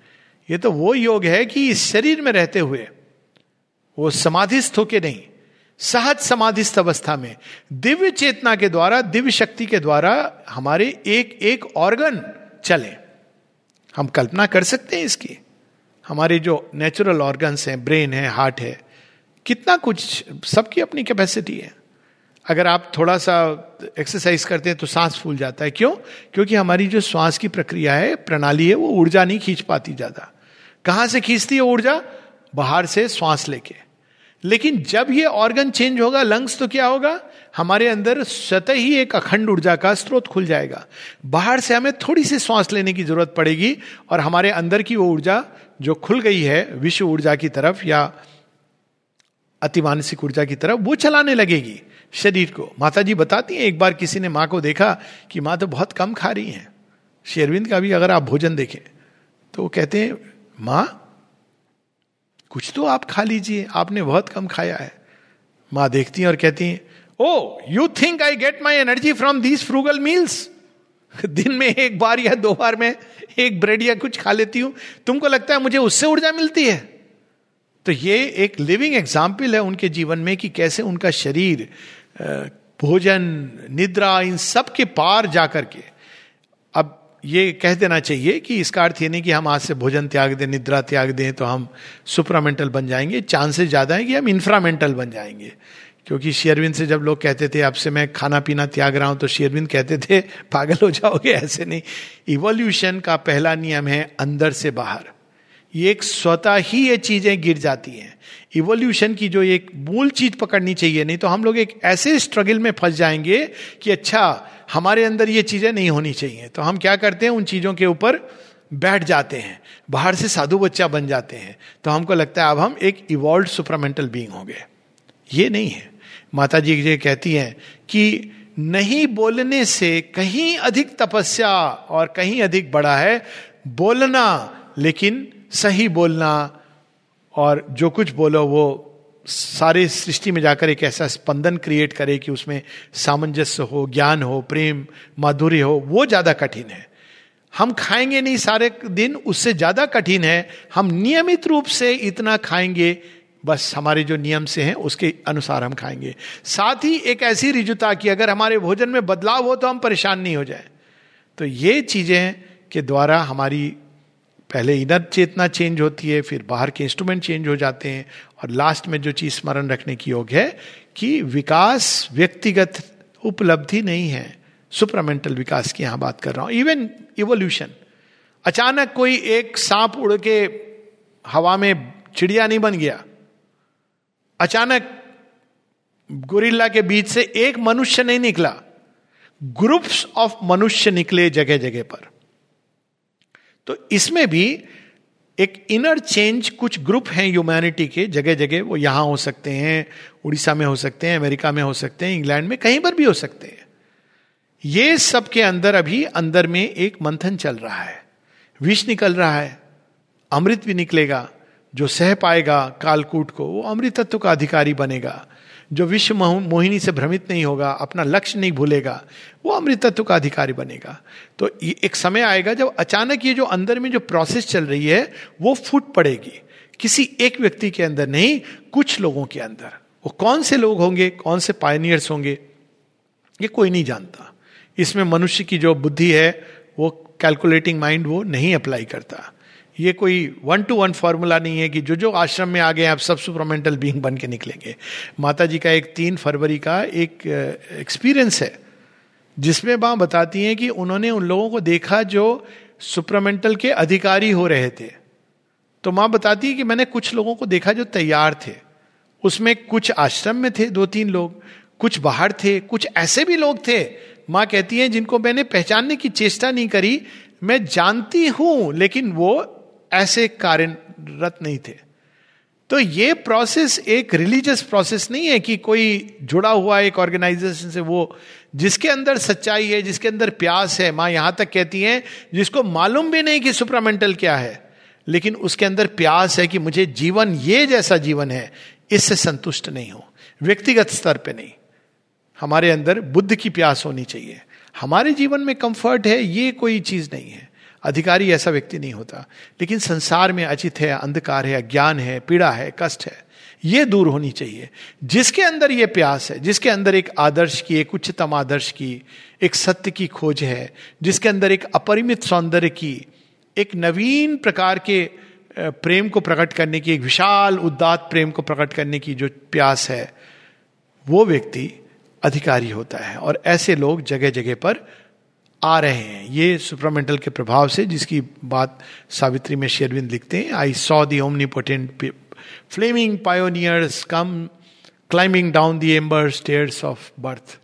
ये तो वो योग है कि इस शरीर में रहते हुए, वो समाधिस्थ होके नहीं, सहज समाधिस्थ अवस्था में, दिव्य चेतना के द्वारा, दिव्य शक्ति के द्वारा हमारे एक एक ऑर्गन चले। हम कल्पना कर सकते हैं इसकी। हमारे जो नेचुरल ऑर्गन्स हैं ब्रेन है हार्ट है कितना कुछ, सबकी अपनी कैपेसिटी है। अगर आप थोड़ा सा एक्सरसाइज करते हैं तो सांस फूल जाता है। क्यों? क्योंकि हमारी जो श्वास की प्रक्रिया है, प्रणाली है, वो ऊर्जा नहीं खींच पाती ज़्यादा। कहाँ से खींचती है ऊर्जा? बाहर से श्वास लेके। लेकिन जब ये ऑर्गन चेंज होगा लंग्स तो क्या होगा? हमारे अंदर स्वतः ही एक अखंड ऊर्जा का स्रोत खुल जाएगा। बाहर से हमें थोड़ी सी श्वास लेने की ज़रूरत पड़ेगी और हमारे अंदर की वो ऊर्जा जो खुल गई है, विश्व ऊर्जा की तरफ़ या अतिमानसिक ऊर्जा की तरफ़ वो चलाने लगेगी शरीर को। माता जी बताती हैं, एक बार किसी ने माँ को देखा कि माँ तो बहुत कम खा रही हैं। शेरविंद का भी अगर आप भोजन देखें तो वो कहते हैं, माँ, कुछ तो आप खा लीजिए, आपने बहुत कम खाया है। माँ देखती हैं और कहती हैं ओ you think I get my energy from these frugal meals दिन में एक बार या दो बार में एक ब्रेड या कुछ खा लेती हूँ। तुमको लगता है मुझे उससे ऊर्जा मिलती है? तो ये एक लिविंग एग्ज़ाम्पल है उनके जीवन में कि कैसे उनका शरीर भोजन, निद्रा, इन सब के पार जाकर के। अब ये कह देना चाहिए कि इसका अर्थ ये नहीं कि हम आज से भोजन त्याग दें, निद्रा त्याग दें तो हम सुप्रामेंटल बन जाएँगे। चांसेस ज़्यादा है कि हम इंफ्रामेंटल बन जाएँगे। क्योंकि शेयरविंद से जब लोग कहते थे, अब से मैं खाना पीना त्याग रहा हूँ तो शेयरविंद कहते थे, पागल हो जाओगे, ऐसे नहीं। इवोल्यूशन का पहला नियम है अंदर से बाहर। ये एक स्वतः ही ये चीज़ें गिर जाती हैं। इवोल्यूशन की जो एक मूल चीज़ पकड़नी चाहिए, नहीं तो हम लोग एक ऐसे स्ट्रगल में फंस जाएँगे कि अच्छा हमारे अंदर ये चीज़ें नहीं होनी चाहिए। तो हम क्या करते हैं, उन चीज़ों के ऊपर बैठ जाते हैं। बाहर से साधु बच्चा बन जाते हैं। तो हमको लगता है, अब हम एक इवॉल्व सुपरामेंटल बींग हो गए ये नहीं है। माता जी ये कहती हैं कि नहीं बोलने से कहीं अधिक तपस्या और कहीं अधिक बड़ा है बोलना, लेकिन सही बोलना और जो कुछ बोलो, वो सारे सृष्टि में जाकर एक ऐसा स्पंदन क्रिएट करे कि उसमें सामंजस्य हो, ज्ञान हो, प्रेम, माधुर्य हो, वो ज़्यादा कठिन है। हम खाएँगे नहीं सारे दिन, उससे ज़्यादा कठिन है। हम नियमित रूप से इतना खाएँगे, बस हमारे जो नियम से हैं, उसके अनुसार हम खाएँगे। साथ ही एक ऐसी रिजुता कि अगर हमारे भोजन में बदलाव हो तो हम परेशान नहीं हो जाए। तो ये चीज़ें के द्वारा हमारी पहले इनर चेतना चेंज होती है, फिर बाहर के इंस्ट्रूमेंट चेंज हो जाते हैं और लास्ट में जो चीज़ स्मरण रखने की योग है कि विकास व्यक्तिगत उपलब्धि नहीं है। सुपरमेंटल विकास की यहाँ बात कर रहा हूँ। इवन इवोल्यूशन अचानक कोई एक सांप उड़ के हवा में चिड़िया नहीं बन गया। अचानक गुरिल्ला के बीच से एक मनुष्य नहीं निकला। ग्रुप्स ऑफ़ मनुष्य निकले जगह जगह पर। तो इसमें भी एक इनर चेंज कुछ ग्रुप हैं ह्यूमैनिटी के जगह जगह वो यहाँ हो सकते हैं, उड़ीसा में हो सकते हैं, अमेरिका में हो सकते हैं, इंग्लैंड में कहीं पर भी हो सकते हैं। ये सब के अंदर अभी अंदर में एक मंथन चल रहा है। विष निकल रहा है। अमृत भी निकलेगा। जो सह पाएगा कालकूट को, वो अमृतत्व का अधिकारी बनेगा। जो विश्व मोहिनी से भ्रमित नहीं होगा, अपना लक्ष्य नहीं भूलेगा, वो अमृतत्व का अधिकारी बनेगा। तो एक समय आएगा जब अचानक ये जो अंदर में जो प्रोसेस चल रही है, वो फूट पड़ेगी। किसी एक व्यक्ति के अंदर नहीं, कुछ लोगों के अंदर। वो कौन से लोग होंगे, कौन से पायनियर्स होंगे, ये कोई नहीं जानता। इसमें मनुष्य की जो बुद्धि है, वो कैलकुलेटिंग माइंड वो नहीं अप्लाई करता। ये कोई वन टू वन फॉर्मूला नहीं है कि जो जो आश्रम में आ गए आप सब सुपरमेंटल बींग बन के निकलेंगे। माता जी का एक तीन फरवरी का एक एक्सपीरियंस है, जिसमें वहाँ बताती हैं कि उन्होंने उन लोगों को देखा जो सुपरमेंटल के अधिकारी हो रहे थे। तो माँ बताती है कि मैंने कुछ लोगों को देखा जो तैयार थे। उसमें कुछ आश्रम में थे, दो तीन लोग, कुछ बाहर थे, कुछ ऐसे भी लोग थे। माँ कहती हैं, जिनको मैंने पहचानने की चेष्टा नहीं करी, मैं जानती हूँ, लेकिन वो ऐसे कार्यरत नहीं थे। तो ये प्रोसेस एक रिलीजियस प्रोसेस नहीं है कि कोई जुड़ा हुआ एक ऑर्गेनाइजेशन से वो, जिसके अंदर सच्चाई है, जिसके अंदर प्यास है, माँ यहाँ तक कहती हैं, जिसको मालूम भी नहीं कि सुप्रामेंटल क्या है, लेकिन उसके अंदर प्यास है कि मुझे जीवन, ये जैसा जीवन है, इससे संतुष्ट नहीं हो, व्यक्तिगत स्तर पे नहीं। हमारे अंदर बुद्ध की प्यास होनी चाहिए। हमारे जीवन में कंफर्ट है, ये कोई चीज़ नहीं है। अधिकारी ऐसा व्यक्ति नहीं होता। लेकिन संसार में अचित है, अंधकार है, अज्ञान है, पीड़ा है, कष्ट है, ये दूर होनी चाहिए। जिसके अंदर ये प्यास है, जिसके अंदर एक आदर्श की, एक उच्चतम आदर्श की, एक सत्य की खोज है, जिसके अंदर एक अपरिमित सौंदर्य की, एक नवीन प्रकार के प्रेम को प्रकट करने की, एक विशाल उदात प्रेम को प्रकट करने की जो प्यास है, वो व्यक्ति अधिकारी होता है। और ऐसे लोग जगह जगह पर आ रहे हैं। ये सुपरामेंटल के प्रभाव से जिसकी बात सावित्री में शेरविंद लिखते हैं I saw the omnipotent flaming pioneers come climbing down the amber stairs of birth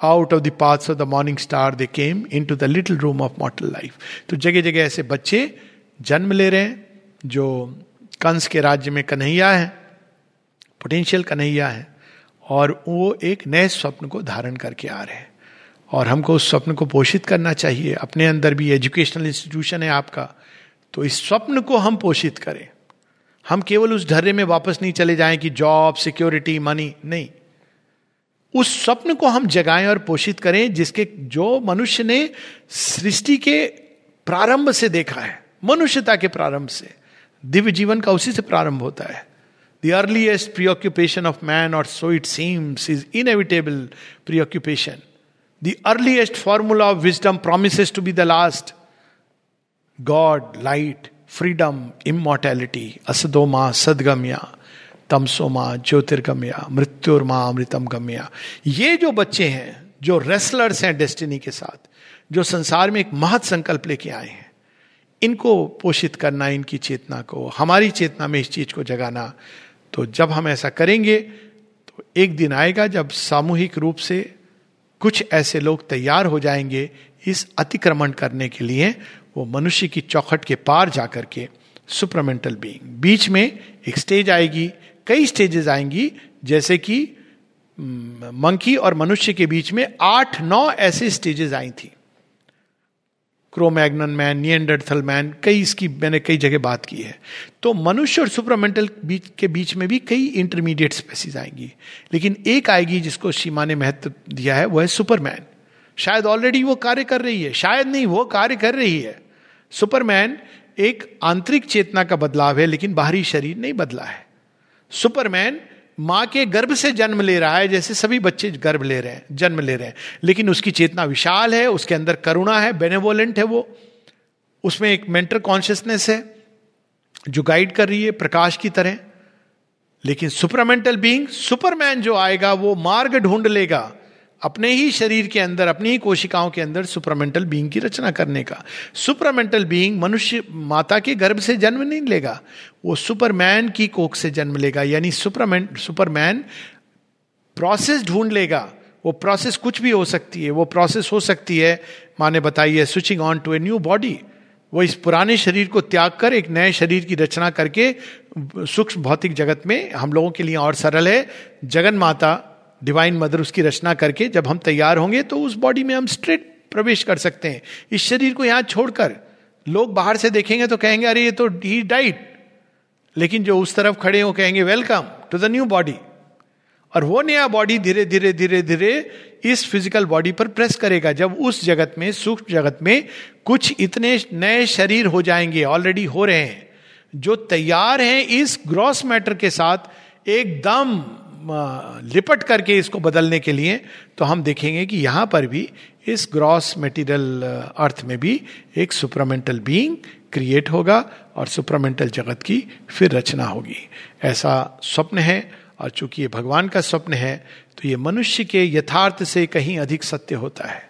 out of the paths of the morning star they came into the little room of mortal life तो जगह जगह ऐसे बच्चे जन्म ले रहे हैं, जो कंस के राज्य में कन्हैया है पोटेंशियल कन्हैया है, और वो एक नए स्वप्न को धारण करके आ रहे हैं। और हमको उस स्वप्न को पोषित करना चाहिए। अपने अंदर भी एजुकेशनल इंस्टीट्यूशन है आपका। तो इस स्वप्न को हम पोषित करें। हम केवल उस ढर्रे में वापस नहीं चले जाएँ कि जॉब सिक्योरिटी मनी नहीं। उस स्वप्न को हम जगाएँ और पोषित करें जिसके जो मनुष्य ने सृष्टि के प्रारंभ से देखा है। मनुष्यता के प्रारंभ से। दिव्य जीवन का उसी से प्रारंभ होता है। The earliest preoccupation of man और so it seems is inevitable preoccupation the earliest formula of wisdom promise to be the last God light freedom immortality असदोमा सदगम्या तमसोमा ज्योतिर्गम्या मृत्युर्मा अमृतम गम्या ये जो बच्चे हैं, जो रेसलर्स हैं डेस्टिनी के साथ, जो संसार में एक महत संकल्प लेके आए हैं, इनको पोषित करना, इनकी चेतना को, हमारी चेतना में इस चीज़ को जगाना। तो जब हम ऐसा करेंगे तो एक दिन आएगा जब सामूहिक रूप से कुछ ऐसे लोग तैयार हो जाएँगे इस अतिक्रमण करने के लिए, वो मनुष्य की चौखट के पार जाकर के सुपरमेंटल बीइंग बीच में एक स्टेज आएगी, कई स्टेजेस आएँगी, जैसे कि मंकी और मनुष्य के बीच में आठ नौ ऐसे स्टेजेस आई थी। क्रोमैग्नन मैन नियंडरथल मैन कई इसकी मैंने कई जगह बात की है। तो मनुष्य और सुपरमेंटल बीच के बीच में भी कई इंटरमीडिएट स्पेसीज आएँगी। लेकिन एक आएगी जिसको सीमा ने महत्व दिया है वो है सुपरमैन शायद ऑलरेडी वो कार्य कर रही है, शायद नहीं, वो कार्य कर रही है। सुपरमैन एक आंतरिक चेतना का बदलाव है, लेकिन बाहरी शरीर नहीं बदला है। सुपरमैन माँ के गर्भ से जन्म ले रहा है, जैसे सभी बच्चे गर्भ ले रहे हैं, जन्म ले रहे हैं। लेकिन उसकी चेतना विशाल है, उसके अंदर करुणा है बेनेवोलेंट है वो। उसमें एक मेंटल कॉन्शियसनेस है, जो गाइड कर रही है प्रकाश की तरह। लेकिन सुपरमेंटल बींग सुपरमैन जो आएगा, वो मार्ग ढूंढ लेगा। अपने ही शरीर के अंदर, अपनी ही कोशिकाओं के अंदर सुपरमेंटल बीइंग की रचना करने का। सुपरमेंटल बीइंग मनुष्य माता के गर्भ से जन्म नहीं लेगा, वो सुपरमैन की कोख से जन्म लेगा, यानी सुपरमैन सुपरमैन प्रोसेस ढूंढ लेगा। वो प्रोसेस कुछ भी हो सकती है, वो प्रोसेस हो सकती है। माँ ने बताई है switching on to a new body वो इस पुराने शरीर को त्याग कर एक नए शरीर की रचना करके, सूक्ष्म भौतिक जगत में हम लोगों के लिए और सरल है। जगन माता डिवाइन मदर उसकी रचना करके जब हम तैयार होंगे तो उस बॉडी में हम स्ट्रेट प्रवेश कर सकते हैं। इस शरीर को यहाँ छोड़कर लोग बाहर से देखेंगे तो कहेंगे, अरे, ये तो ही डाइट लेकिन जो उस तरफ़ खड़े हो कहेंगे welcome to the new body और वो नया बॉडी धीरे धीरे धीरे धीरे इस फ़िज़िकल बॉडी पर प्रेस करेगा। जब उस जगत में, सूक्ष्म जगत में कुछ इतने नए शरीर हो जाएँगे ऑलरेडी हो रहे हैं, जो तैयार हैं इस ग्रॉस मैटर के साथ, एकदम लिपट करके इसको बदलने के लिए तो हम देखेंगे कि यहाँ पर भी इस ग्रॉस मेटीरियल अर्थ में भी एक सुपरमेंटल बीइंग क्रिएट होगा और सुपरमेंटल जगत की फिर रचना होगी। ऐसा स्वप्न है और चूँकि ये भगवान का स्वप्न है तो ये मनुष्य के यथार्थ से कहीं अधिक सत्य होता है।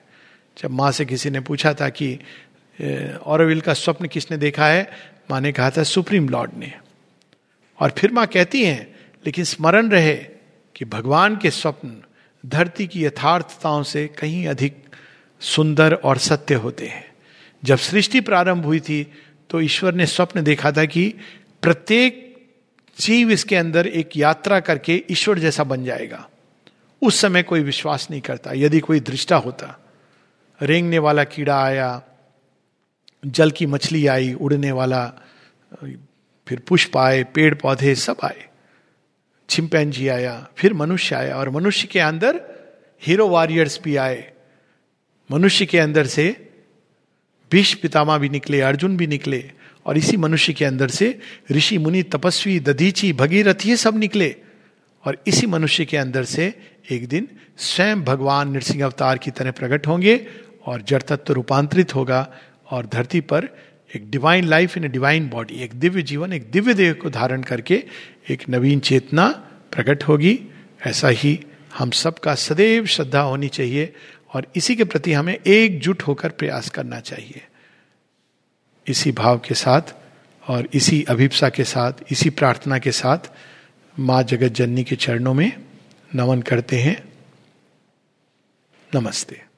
जब माँ से किसी ने पूछा था कि औरविल का स्वप्न किसने देखा है? माँ ने कहा था, सुप्रीम लॉर्ड ने। और फिर माँ कहती हैं, लेकिन स्मरण रहे कि भगवान के स्वप्न धरती की यथार्थताओं से कहीं अधिक सुंदर और सत्य होते हैं। जब सृष्टि प्रारंभ हुई थी तो ईश्वर ने स्वप्न देखा था कि प्रत्येक जीव इसके अंदर एक यात्रा करके ईश्वर जैसा बन जाएगा। उस समय कोई विश्वास नहीं करता। यदि कोई दृष्टा होता, रेंगने वाला कीड़ा आया, जल की मछली आई, उड़ने वाला, फिर पुष्प आए पेड़ पौधे सब आए छिमपैंजी आया, फिर मनुष्य आया और मनुष्य के अंदर हीरो वॉरियर्स भी आए। मनुष्य के अंदर से भीष पितामा भी निकले, अर्जुन भी निकले और इसी मनुष्य के अंदर से ऋषि, मुनि, तपस्वी, दधीची, भगीरथ ये सब निकले और इसी मनुष्य के अंदर से एक दिन स्वयं भगवान नृसिंह अवतार की तरह प्रकट होंगे और जड़ तत्व रूपांतरित होगा और धरती पर एक divine life in a divine body एक दिव्य जीवन, एक दिव्य देह को धारण करके एक नवीन चेतना प्रकट होगी। ऐसा ही हम सबका सदैव श्रद्धा होनी चाहिए और इसी के प्रति हमें एकजुट होकर प्रयास करना चाहिए। इसी भाव के साथ और इसी अभिप्सा के साथ, इसी प्रार्थना के साथ माँ जगत जननी के चरणों में नमन करते हैं। नमस्ते।